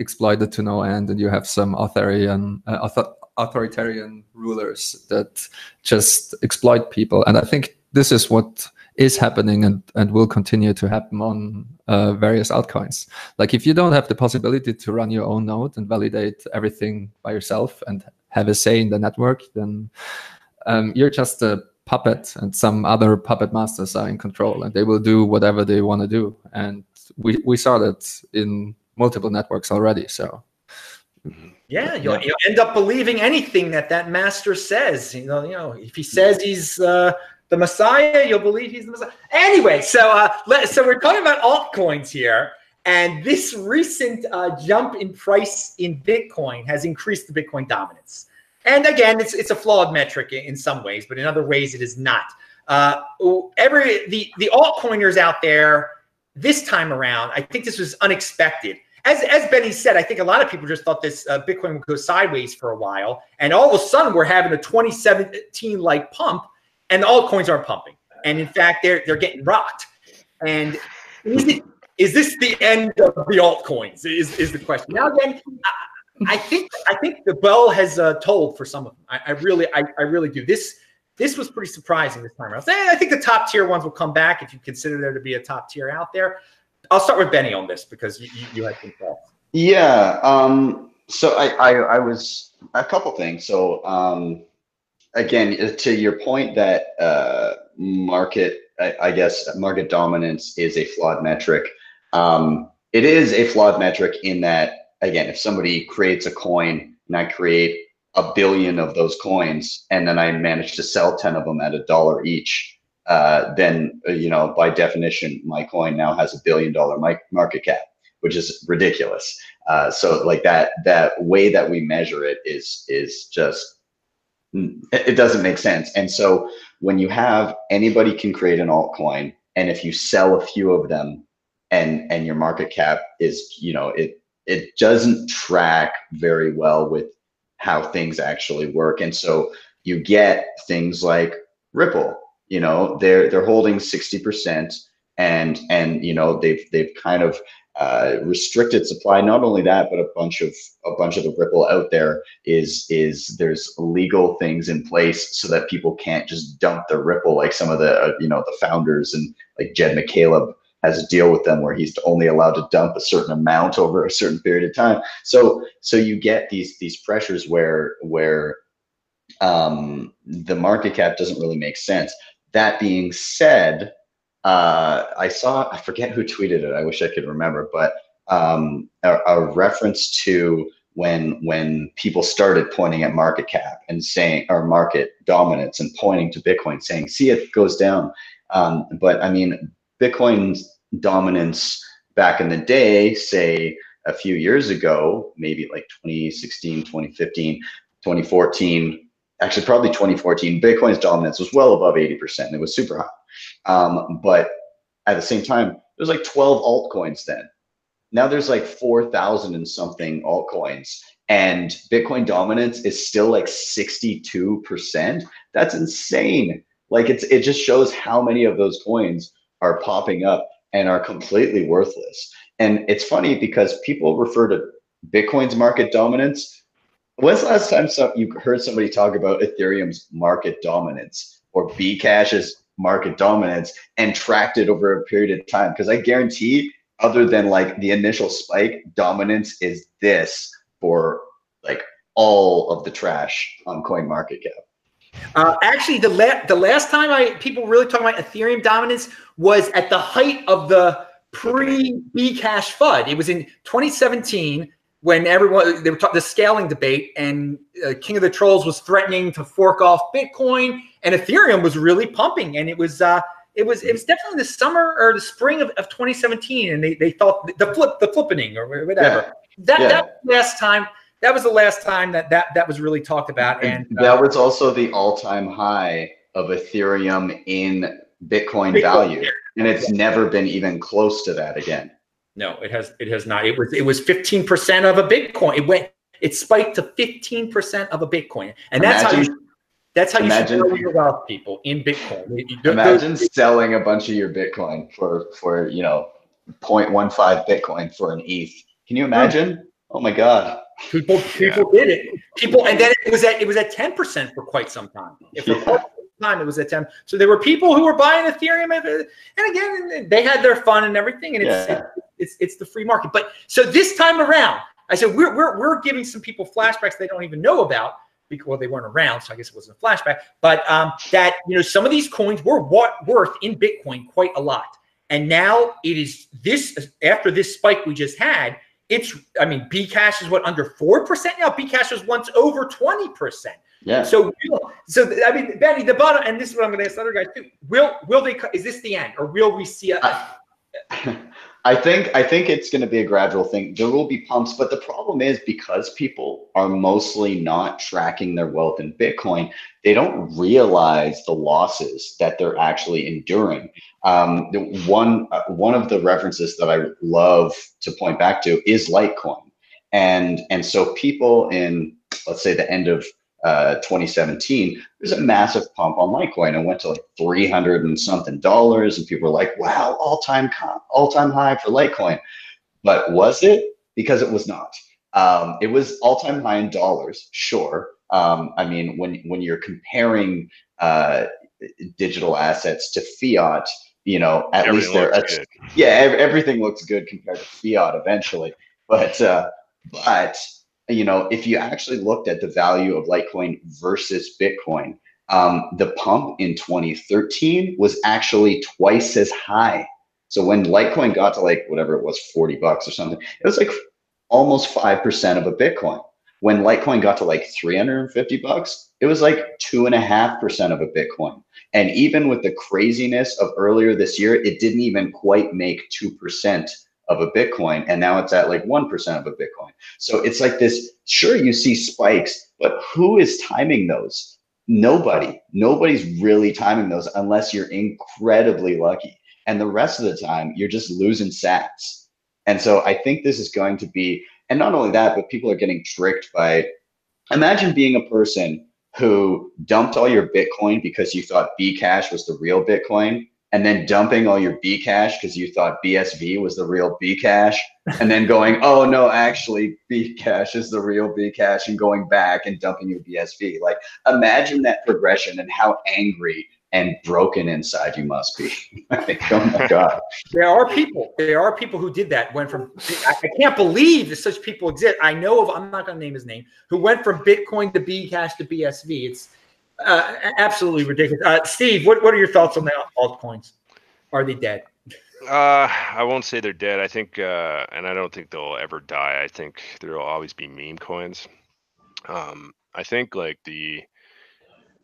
exploited to no end, and you have some authoritarian uh, author- authoritarian rulers that just exploit people. And I think this is what is happening and, and will continue to happen on uh, various altcoins. Like if you don't have the possibility to run your own node and validate everything by yourself and have a say in the network, then um, you're just a puppet and some other puppet masters are in control and they will do whatever they want to do. And we, we saw that in multiple networks already. So Yeah, you'll, Yeah. you'll end up believing anything that that master says. You know, you know, if he says he's uh, the Messiah, you'll believe he's the Messiah. Anyway, so uh, let, so we're talking about altcoins here, and this recent uh, jump in price in Bitcoin has increased the Bitcoin dominance. And again, it's it's a flawed metric in, in some ways, but in other ways, it is not. Uh, every the the altcoiners out there this time around, I think this was unexpected as as Benny said, I think a lot of people just thought this uh, Bitcoin would go sideways for a while, and all of a sudden we're having a 2017 like pump, and the altcoins aren't pumping, and in fact they're they're getting rocked. And is, it, is this the end of the altcoins? Is is the question now? Again, I, I think I think the bell has uh, tolled for some of them. I, I really I, I really do. This this was pretty surprising this time around. I think the top tier ones will come back if you consider there to be a top tier out there. I'll start with Benny on this because you, you, you had some thoughts. Yeah. Um, so I, I, I was a couple things. So um, again, to your point that uh, market, I, I guess market dominance is a flawed metric. Um, it is a flawed metric in that again, if somebody creates a coin and I create a billion of those coins and then I manage to sell 10 of them at a dollar each, uh, then uh, you know by definition my coin now has a billion dollar market cap which is ridiculous. Uh, so like that that way that we measure it is is just it doesn't make sense. And so when you have anybody can create an altcoin and if you sell a few of them and and your market cap is you know it it doesn't track very well with how things actually work. And so you get things like ripple you know they're they're holding 60% and and you know they've they've kind of uh, restricted supply. Not only that but a bunch of a bunch of the ripple out there is is there's legal things in place so that people can't just dump the ripple like some of the uh, you know the founders and like Jed McCaleb has a deal with them where he's only allowed to dump a certain amount over a certain period of time so so you get these these pressures where where um, the market cap doesn't really make sense that being said, uh, I saw, I forget who tweeted it. I wish I could remember, but um, a, a, reference to when when people started pointing at market cap and saying, or market dominance and pointing to Bitcoin, saying, see, it goes down. Um, but I mean, Bitcoin's dominance back in the day, say a few years ago, maybe like 2016, 2015, 2014, actually probably 2014, Bitcoin's dominance was well above 80%. It was super high. Um, but at the same time, there's like 12 altcoins then. Now there's like 4,000 and something altcoins. And Bitcoin dominance is still like 62%. That's insane. Like it's it just shows how many of those coins are popping up and are completely worthless. And it's funny because people refer to Bitcoin's market dominance When's the last time so you heard somebody talk about Ethereum's market dominance or Bcash's market dominance and tracked it over a period of time? Because I guarantee, other than like the initial spike, dominance is this for like all of the trash on CoinMarketCap. Uh, actually, the la- the last time I people really talking about Ethereum dominance was at the height of the pre Bcash FUD. It was in 2017 when everyone they were talking the scaling debate and uh, king of the trolls was threatening to fork off bitcoin and ethereum was really pumping and it was uh it was it was definitely the summer or the spring of, of 2017 and they, they thought the flip the flippening or whatever Yeah. that Yeah. that last time that was the last time that that that was really talked about. And uh, that was also the all-time high of Ethereum in Bitcoin, Bitcoin value, and it's yeah. never been even close to that again. No, it has. It has not. It was. It was fifteen percent of a Bitcoin. It went. It spiked to fifteen percent of a Bitcoin, and that's Imagine, how you that's how you imagine, should grow your wealth, people in Bitcoin. Imagine selling a bunch of your Bitcoin for for you know 0.15 Bitcoin for an ETH. Can you imagine? Oh my God. People people yeah. did it. People and then it was at it was at 10% for quite some time. If yeah. time it was at 10. So there were people who were buying Ethereum and again they had their fun and everything and it's, yeah. it's it's the free market. But so this time around, I said we're we're we're giving some people flashbacks they don't even know about because well, they weren't around, so I guess it wasn't a flashback. But um, that you know some of these coins were what worth in Bitcoin quite a lot, and now it is this after this spike we just had. It's I mean Bcash is what under four percent now. Bcash was once over twenty percent. Yeah. So so I mean Benny the bottom, and this is what I'm going to ask other guys too. Will will they? Is this the end, or will we see a? I, I think I think it's going to be a gradual thing. There will be pumps, but the problem is because people are mostly not tracking their wealth in Bitcoin, they don't realize the losses that they're actually enduring. Um, one uh, one of the references that I love to point back to is Litecoin, and and so people in let's say the end of uh, 2017, there's a massive pump on Litecoin. It went to like 300 and something dollars, and people were like, "Wow, all-time all-time high for Litecoin." But was it? Because it was not. Um, it was all-time high in dollars, sure. Um, I mean, when when you're comparing uh, digital assets to fiat, you know, at everything least they're yeah, everything looks good compared to fiat eventually. But uh, but you know, if you actually looked at the value of Litecoin versus Bitcoin, um, the pump in 2013 was actually twice as high. So when Litecoin got to like whatever it was, 40 bucks or something, it was like almost 5% of a Bitcoin. When Litecoin got to like 350 bucks, it was like two and a half percent of a Bitcoin. And even with the craziness of earlier this year, it didn't even quite make 2% of a Bitcoin, and now it's at like 1% of a Bitcoin. So it's like this sure, you see spikes, but who is timing those? Nobody. Nobody's really timing those unless you're incredibly lucky. And the rest of the time, you're just losing sats. And so I think this is going to be, and not only that, but people are getting tricked by imagine being a person who dumped all your Bitcoin because you thought Bcash was the real Bitcoin and then dumping all your Bcash because you thought BSV was the real Bcash, and then going, oh no, actually Bcash is the real Bcash, and going back and dumping your BSV. Like imagine that progression and how angry and broken inside you must be. oh my God. There are people. There are people who did that. Went from. I can't believe that such people exist. I know of. I'm not going to name his name. Who went from Bitcoin to Bcash to BSV. It's uh, absolutely ridiculous. Uh, Steve, what, what are your thoughts on the altcoins? Are they dead? Uh, I won't say they're dead. I think, uh, and I don't think they'll ever die. I think there will always be meme coins. Um, I think like the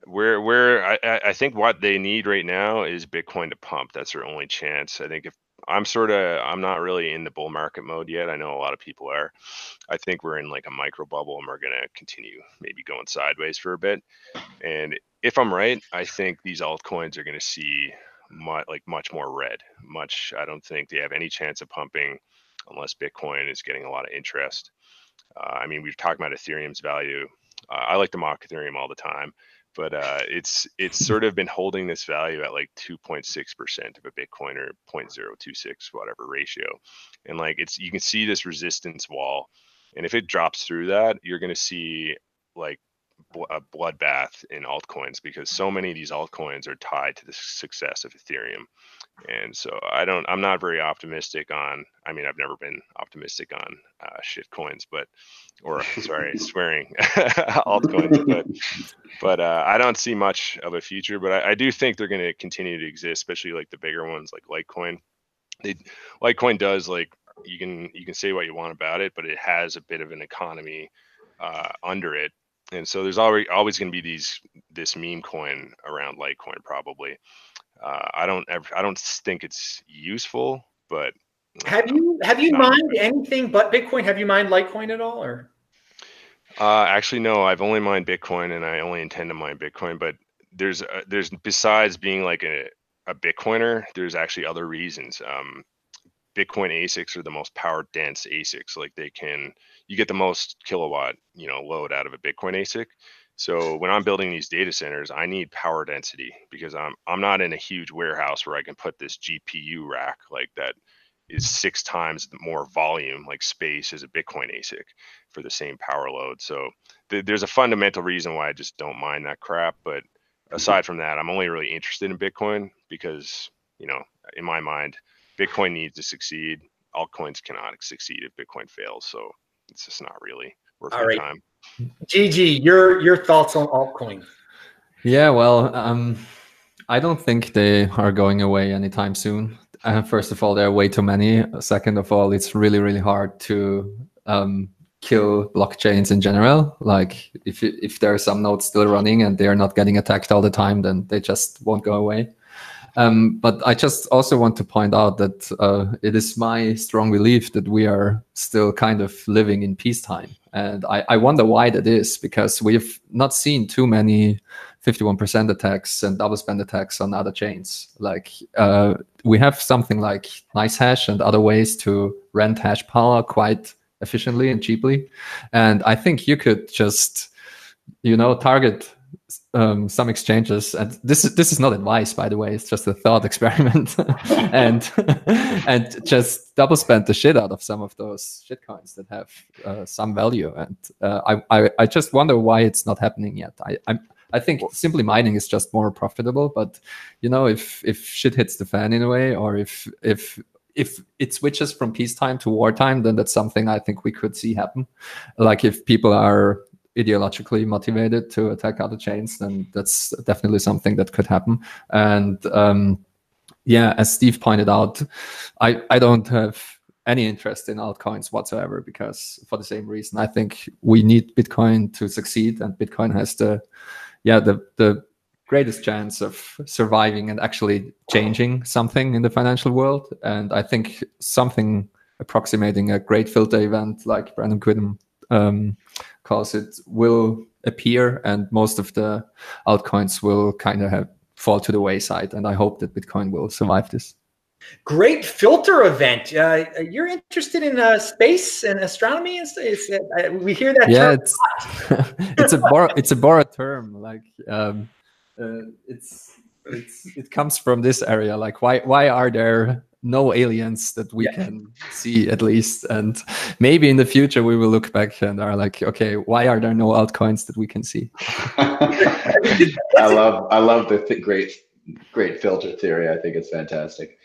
where where I, I think what they need right now is Bitcoin to pump. That's their only chance. I think if I'm sort of I'm not really in the bull market mode yet. I know a lot of people are. I think we're in like a micro bubble and we're going to continue maybe going sideways for a bit. And if I'm right, I think these altcoins are going to see much, like much more red. Much I don't think they have any chance of pumping unless Bitcoin is getting a lot of interest. Uh, I mean, we've talked about Ethereum's value. Uh, I like to mock Ethereum all the time but uh, it's it's sort of been holding this value at like 2.6% of a bitcoin or 0.026 whatever ratio. And like it's you can see this resistance wall and if it drops through that you're going to see like a bloodbath in altcoins because so many of these altcoins are tied to the success of ethereum and so I don't, I'm not very optimistic on, I mean, I've never been optimistic on uh, shit coins, but, or sorry, swearing altcoins, but, but uh, I don't see much of a future, but I, I do think they're going to continue to exist, especially like the bigger ones like Litecoin. They, Litecoin does like, you can, you can say what you want about it, but it has a bit of an economy uh, under it. And so there's already always going to be these, this meme coin around Litecoin probably. Uh, I don't ever, I don't think it's useful, but have you have you mined anything but Bitcoin? Have you mined Litecoin at all, or? Uh, actually, no. I've only mined Bitcoin, and I only intend to mine Bitcoin. But there's uh, there's besides being like a, a Bitcoiner, there's actually other reasons. Um, Bitcoin ASICs are the most power dense ASICs. Like they can, you get the most kilowatt, you know, load out of a Bitcoin ASIC. So when I'm building these data centers, I need power density because I'm I'm not in a huge warehouse where I can put this GPU rack like that is six times more volume, like space, as a Bitcoin ASIC for the same power load. So th- there's a fundamental reason why I just don't mind that crap. But mm-hmm. aside from that, I'm only really interested in Bitcoin because you know, in my mind, Bitcoin needs to succeed. Altcoins cannot succeed if Bitcoin fails. So it's just not really worth All my right. time. Gigi, your your thoughts on altcoin? Yeah, well, um, I don't think they are going away anytime soon. Uh, first of all, there are way too many. Second of all, it's really really hard to um, kill blockchains in general. Like if if there are some nodes still running and they are not getting attacked all the time, then they just won't go away. Um, but I just also want to point out that uh, it is my strong belief that we are still kind of living in peacetime. And I, I wonder why that is, because we've not seen too many 51% attacks and double spend attacks on other chains. Like uh, we have something like NiceHash and other ways to rent hash power quite efficiently and cheaply. And I think you could just, you know, target um, some exchanges, and this is this is not advice, by the way. It's just a thought experiment, and and just double spend the shit out of some of those shit coins that have uh, some value. And uh, I, I I just wonder why it's not happening yet. I I'm, I think simply mining is just more profitable, but you know if if shit hits the fan in a way, or if if if it switches from peacetime to wartime, then that's something I think we could see happen. Like if people are ideologically motivated to attack other chains, then that's definitely something that could happen. And um, yeah, as Steve pointed out, I, I don't have any interest in altcoins whatsoever because for the same reason, I think we need Bitcoin to succeed, and Bitcoin has the yeah the the greatest chance of surviving and actually changing something in the financial world. And I think something approximating a great filter event like Brandon Quittem um, calls it will appear, and most of the altcoins will kind of have fall to the wayside. And I hope that Bitcoin will survive this. Great filter event. Uh, you're interested in uh, space and astronomy, and uh, we hear that. Yeah, it's it's a bar, it's a borrowed term. Like um, uh, it's it's it comes from this area. Like why why are there no aliens that we yeah. can see at least. And maybe in the future we will look back and are like okay why are there no altcoins that we can see? I love i love the th- great great filter theory. I think it's fantastic.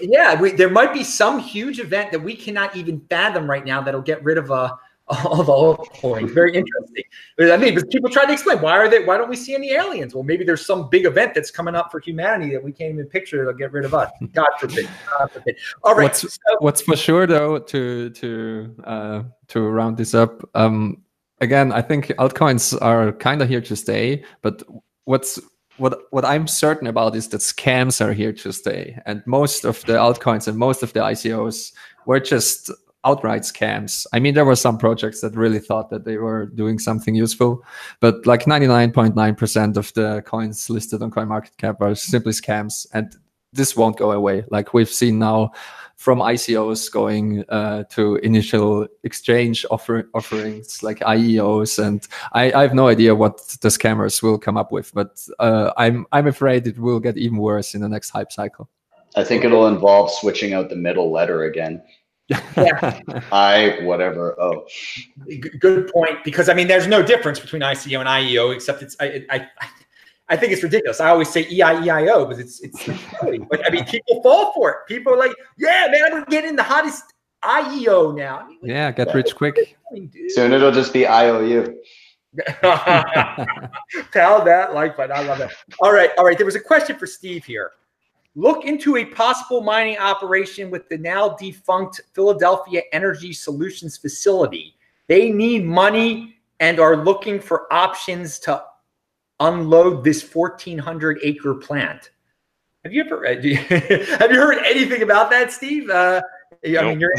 Yeah we, there might be some huge event that we cannot even fathom right now that'll get rid of a of altcoins. Very interesting. I mean, but people try to explain why are they? Why don't we see any aliens? Well, maybe there's some big event that's coming up for humanity that we can't even picture that'll get rid of us. God forbid. God forbid. All right. What's, so, what's for sure though to to uh, to round this up. Um, again, I think altcoins are kind of here to stay. But what's what what I'm certain about is that scams are here to stay, and most of the altcoins and most of the ICOs were just outright scams. I mean, there were some projects that really thought that they were doing something useful, but like 99.9% of the coins listed on CoinMarketCap are simply scams. And this won't go away. Like we've seen now from ICOs going uh, to initial exchange offer- offerings like IEOs, and I, I, have no idea what the scammers will come up with, but uh, I'm I'm afraid it will get even worse in the next hype cycle. I think it'll involve switching out the middle letter again yeah. I whatever. Oh, good point. Because I mean, there's no difference between ICO and IEO except it's I I, I think it's ridiculous. I always say EIEIO, but it's it's. but I mean, people fall for it. People are like, "Yeah, man, I'm getting the hottest IEO now." I mean, like, yeah, get rich quick. Doing, Soon it'll just be IOU. Tell that like, but I love it. All right, all right. There was a question for Steve here look into a possible mining operation with the now defunct Philadelphia Energy Solutions facility. They need money and are looking for options to unload this 1,400 acre plant. Have you ever have you heard anything about that, Steve? Uh, I mean, you're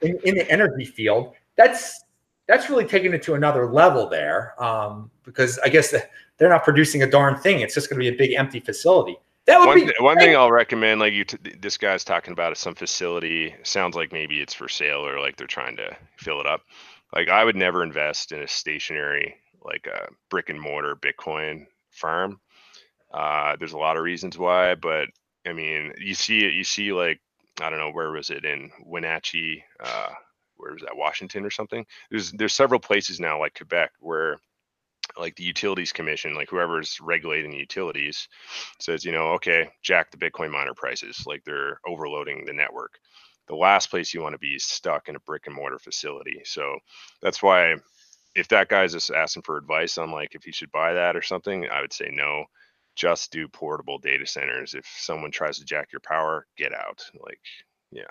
in, in, the energy field. That's that's really taking it to another level there um, because I guess they're not producing a darn thing. It's just going to be a big empty facility. That would one, be th- one thing I'll recommend, like you, t- this guy's talking about is some facility. Sounds like maybe it's for sale or like they're trying to fill it up. Like I would never invest in a stationary, like a brick and mortar Bitcoin farm. Uh, there's a lot of reasons why, but I mean, you see it. You see like I don't know where was it in Wenatchee, uh, where was that Washington or something. There's there's several places now like Quebec where like the utilities commission, like whoever's regulating the utilities, says, you know, okay, jack the Bitcoin miner prices, like they're overloading the network. The last place you want to be is stuck in a brick and mortar facility. So that's why if that guy's just asking for advice on like if he should buy that or something, I would say no. Just do portable data centers. If someone tries to jack your power, get out. Like, yeah.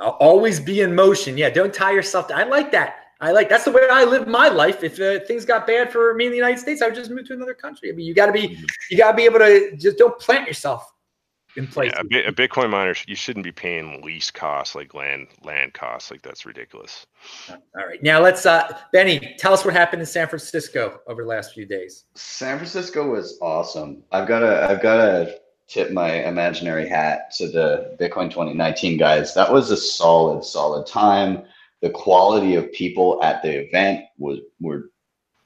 I'll always be in motion. Yeah, don't tie yourself. To, I like that. I like that's the way I live my life. If uh, things got bad for me in the United States, I would just move to another country. I mean, you got to be, mm-hmm. you got to be able to just don't plant yourself in place. Yeah, a, a, Bitcoin miner, you shouldn't be paying lease costs like land land costs. Like that's ridiculous. All right, now let's, uh, Benny, tell us what happened in San Francisco over the last few days. San Francisco was awesome. I've got to, I've got to tip my imaginary hat to the Bitcoin 2019 guys. That was a solid, solid time the quality of people at the event was were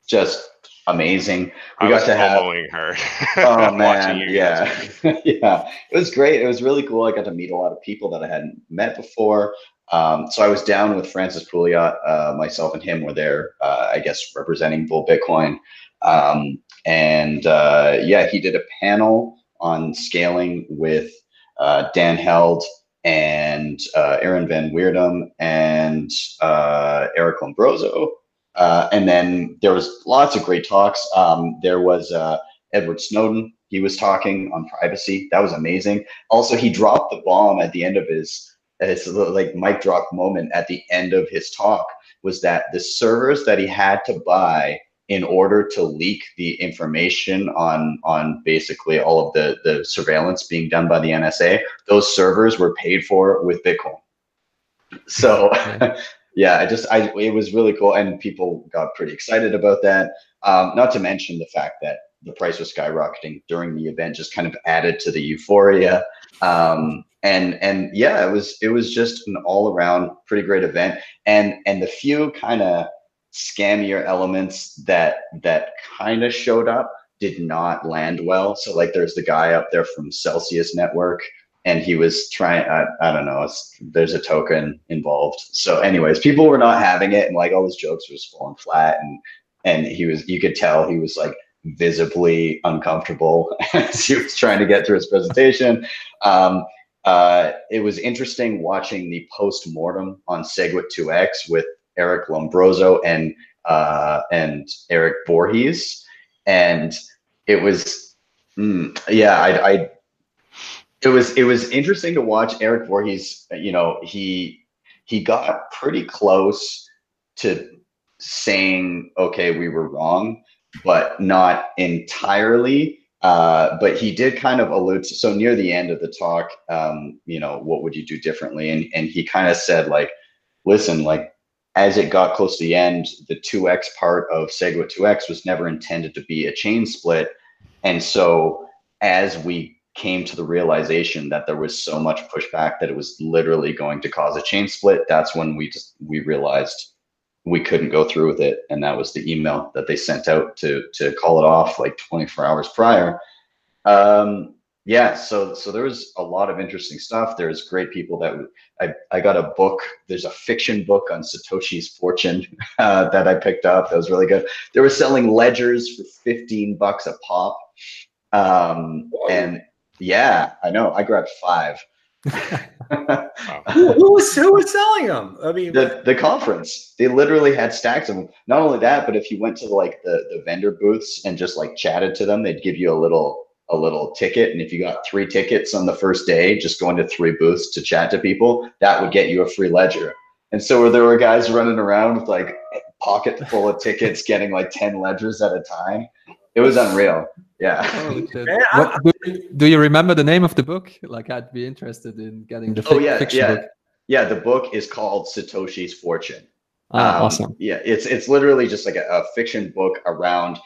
just amazing. We I got to have her. oh man, yeah, yeah. It was great. It was really cool. I got to meet a lot of people that I hadn't met before. Um, so I was down with Francis Pouliot. Uh, myself and him were there. Uh, I guess representing Bull Bitcoin. Um, and uh, yeah, he did a panel on scaling with uh, Dan Held and uh, Aaron Van Wirdum and uh, Eric Lombrozo. Uh, and then there was lots of great talks. Um, there was uh, Edward Snowden. He was talking on privacy. That was amazing. Also, he dropped the bomb at the end of his, his like mic drop moment at the end of his talk was that the servers that he had to buy in order to leak the information on on basically all of the the surveillance being done by the NSA. Those servers were paid for with Bitcoin. So yeah, I just I it was really cool, and people got pretty excited about that. Um, not to mention the fact that the price was skyrocketing during the event just kind of added to the euphoria. Um, and and yeah, it was it was just an all around pretty great event. And and the few kind of scammier elements that that kind of showed up did not land well. So like there's the guy up there from Celsius Network and he was trying I, I don't know there's a token involved so anyways people were not having it and like all his jokes was falling flat and and he was you could tell he was like visibly uncomfortable as he was trying to get through his presentation um, uh, it was interesting watching the post-mortem on segwit 2x with Eric Lombrozo and uh, and Eric Voorhees, and it was mm, yeah, I, I it was it was interesting to watch Eric Voorhees. You know, he he got pretty close to saying, "Okay, we were wrong," but not entirely. Uh, but he did kind of allude to so near the end of the talk, um, you know, what would you do differently? And and he kind of said like, listen, like as it got close to the end, the 2x part of SegWit 2x was never intended to be a chain split. And so as we came to the realization that there was so much pushback that it was literally going to cause a chain split, that's when we just we realized we couldn't go through with it. And that was the email that they sent out to to call it off like 24 hours prior. Um, yeah so so there was a lot of interesting stuff. There's great people that i i got a book there's a fiction book on satoshi's fortune uh, that i picked up. That was really good. They were selling ledgers for 15 bucks a pop. Um, and yeah i know i grabbed five. Who, who, was who was selling them? I mean, the, the conference. They literally had stacks of them. Not only that, but if you went to like the the vendor booths and just like chatted to them, they'd give you a little a little ticket. And if you got three tickets on the first day, just going to three booths to chat to people, that would get you a free ledger. And so there were guys running around with like pocket full of tickets, getting like 10 ledgers at a time. It was unreal. Yeah. Oh, what, do, do, you remember the name of the book? Like I'd be interested in getting the oh, yeah, fiction yeah. book. Yeah, the book is called Satoshi's Fortune. Ah, Um, awesome. Yeah, it's it's literally just like a, a fiction book around.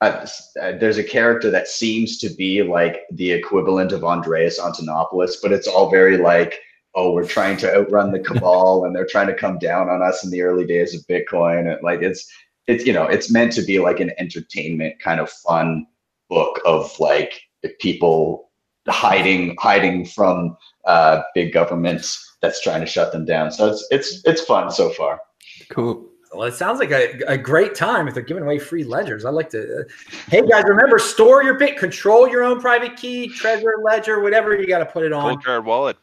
Uh, uh, there's a character that seems to be like the equivalent of Andreas Antonopoulos, but it's all very like, oh, we're trying to outrun the cabal, and they're trying to come down on us in the early days of Bitcoin, and like it's it's you know it's meant to be like an entertainment kind of fun book of like people hiding hiding from uh, big governments that's trying to shut them down. So it's it's it's fun so far. Cool. Well, it sounds like a, a great time if they're giving away free ledgers. I like to. Uh, hey guys, remember store your bit, control your own private key, Trezor ledger, whatever you got to put it on. Coldcard wallet,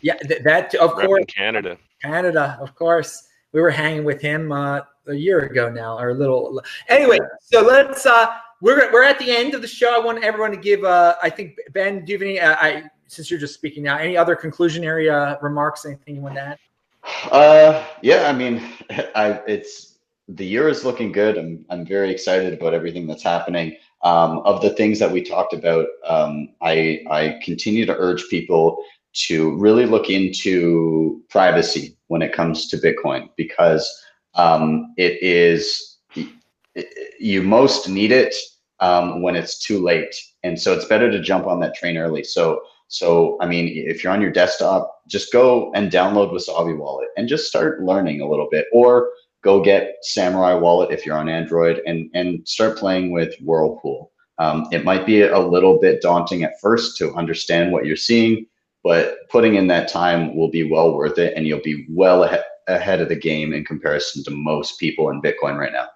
Yeah, th- that of course, repping Canada. Canada, of course. We were hanging with him uh, a year ago now, or a little. Anyway, so let's. uh We're we're at the end of the show. I want everyone to give. uh I think Ben, do you have any? Uh, I since you're just speaking now, any other conclusionary uh, remarks? Anything you want to add? Uh, yeah, I mean, I it's the year is looking good. I'm I'm very excited about everything that's happening. Um, of the things that we talked about, um, I I continue to urge people to really look into privacy when it comes to Bitcoin because um, it is you most need it um, when it's too late, and so it's better to jump on that train early. So so, I mean, if you're on your desktop, just go and download Wasabi Wallet and just start learning a little bit, or go get Samurai Wallet if you're on Android and and start playing with Whirlpool. Um, it might be a little bit daunting at first to understand what you're seeing, but putting in that time will be well worth it, and you'll be well ahead ahead of the game in comparison to most people in Bitcoin right now.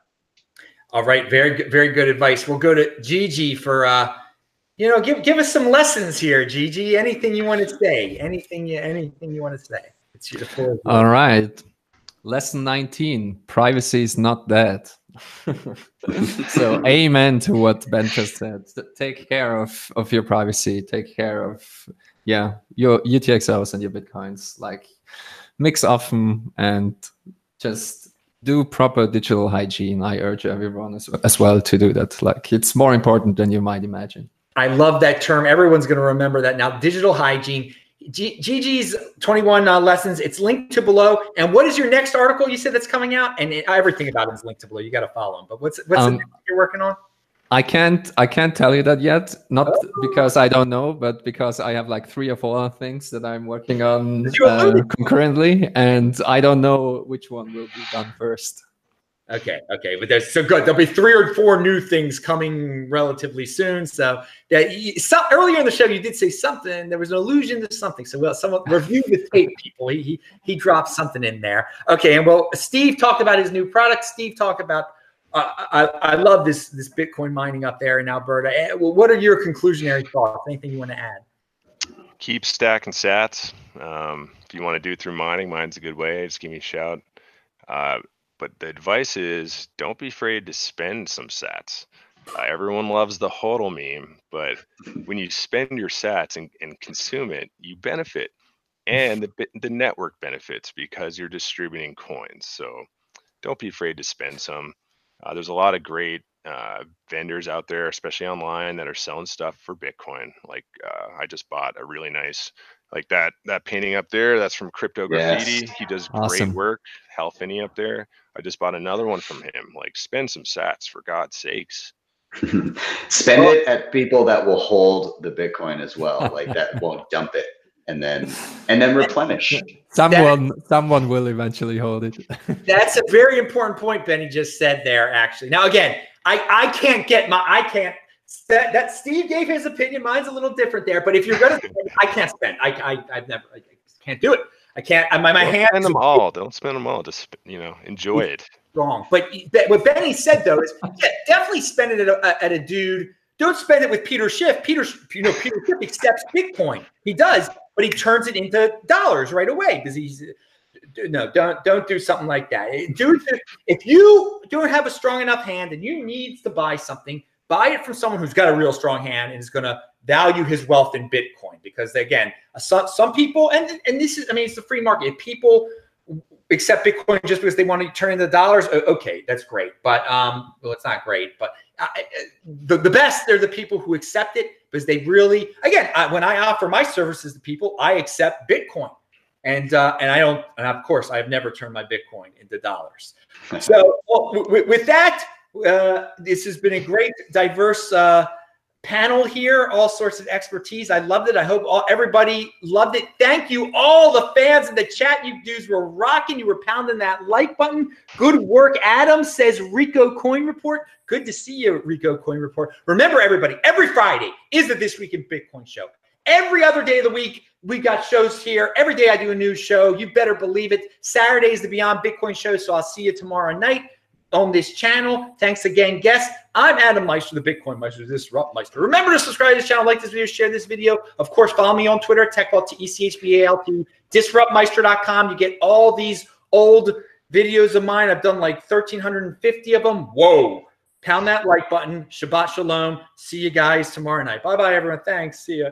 All right, very good, very good advice. We'll go to Gigi for uh, you know, give give us some lessons here, Gigi. Anything you want to say? Anything you anything you want to say? It's your floor. All right. Lesson 19 privacy is not dead. so, amen to what Ben just said. Take care of, of your privacy. Take care of, yeah, your UTXOs and your Bitcoins. Like, mix often and just do proper digital hygiene. I urge everyone as, as well to do that. Like, it's more important than you might imagine. I love that term. Everyone's going to remember that now. Digital hygiene. G- Gigi's 21 uh, lessons. It's linked to below. And what is your next article you said that's coming out? And it, everything about it is linked to below. You got to follow him. But what's what's Um, the next you're working on? I can't I can't tell you that yet. Not Oh. because I don't know, but because I have like three or four things that I'm working on uh, concurrently, and I don't know which one will be done first. Okay, okay, but there's so good. There'll be three or four new things coming relatively soon. So that some, earlier in the show, you did say something. There was an allusion to something. So well, someone review the tape, people. He, he he dropped something in there. Okay, and well, Steve talked about his new product. Steve talked about. Uh, I I love this this Bitcoin mining up there in Alberta. Eh, Well, what are your conclusionary thoughts? Anything you want to add? Keep stacking sats. Um, if you want to do it through mining, mine's a good way. Just give me a shout. Uh, but the advice is don't be afraid to spend some sats. Uh, everyone loves the hodl meme, but when you spend your sats and, and consume it, you benefit. And the, the network benefits because you're distributing coins. So don't be afraid to spend some. Uh, there's a lot of great uh, vendors out there, especially online, that are selling stuff for Bitcoin. Like uh, I just bought a really nice, like that that painting up there. That's from Crypto Yes. Graffiti. He does Awesome. great work. Hal Finney up there. I just bought another one from him. Like spend some sats for God's sakes. Spend it at people that will hold the Bitcoin as well, like that won't dump it and then and then replenish. Someone someone will eventually hold it. That's a very important point Benny just said there. Actually, now again, I I can't get my I can't. That, that Steve gave his opinion. Mine's a little different there. But if you're gonna, I can't spend. I I I've never. I can't do it. I can't. I, my my Don't hands spend them all. Don't spend them all. Just you know, enjoy it. wrong. But but what Benny said though is yeah, definitely spend it at a, at a dude. Don't spend it with Peter Schiff. Peter, you know, Peter Schiff accepts Bitcoin. He does, but he turns it into dollars right away because he's no, don't don't do something like that. Do if you don't have a strong enough hand and you need to buy something, buy it from someone who's got a real strong hand and is going to value his wealth in Bitcoin. Because again, some some people and and this is I mean it's the free market. If people accept Bitcoin just because they want to turn into dollars, okay, that's great. But um, well, it's not great. But I, I- the the best they're the people who accept it because they really again I, when I offer my services to people, I accept Bitcoin. And uh, and I don't, and of course, I've never turned my Bitcoin into dollars. So well, w- with that, uh, this has been a great, diverse uh, panel here. All sorts of expertise. I loved it. I hope all, everybody loved it. Thank you, all the fans in the chat. You dudes were rocking. You were pounding that like button. Good work, Adam says. Rico Coin Report. Good to see you, Rico Coin Report. Remember, everybody, every Friday is the This Week in Bitcoin show. Every other day of the week, we got shows here. Every day I do a new show. You better believe it. Saturday is the Beyond Bitcoin show. So I'll see you tomorrow night on this channel. Thanks again, guests. I'm Adam Meister, the Bitcoin Meister, Disrupt Meister. Remember to subscribe to this channel, like this video, share this video. Of course, follow me on Twitter, TechBalt, T-E-C-H-B-A-L-T, disruptmeister.com. You get all these old videos of mine. I've done like 1,350 of them. Whoa. Pound that like button. Shabbat Shalom. See you guys tomorrow night. Bye bye, everyone. Thanks. See ya.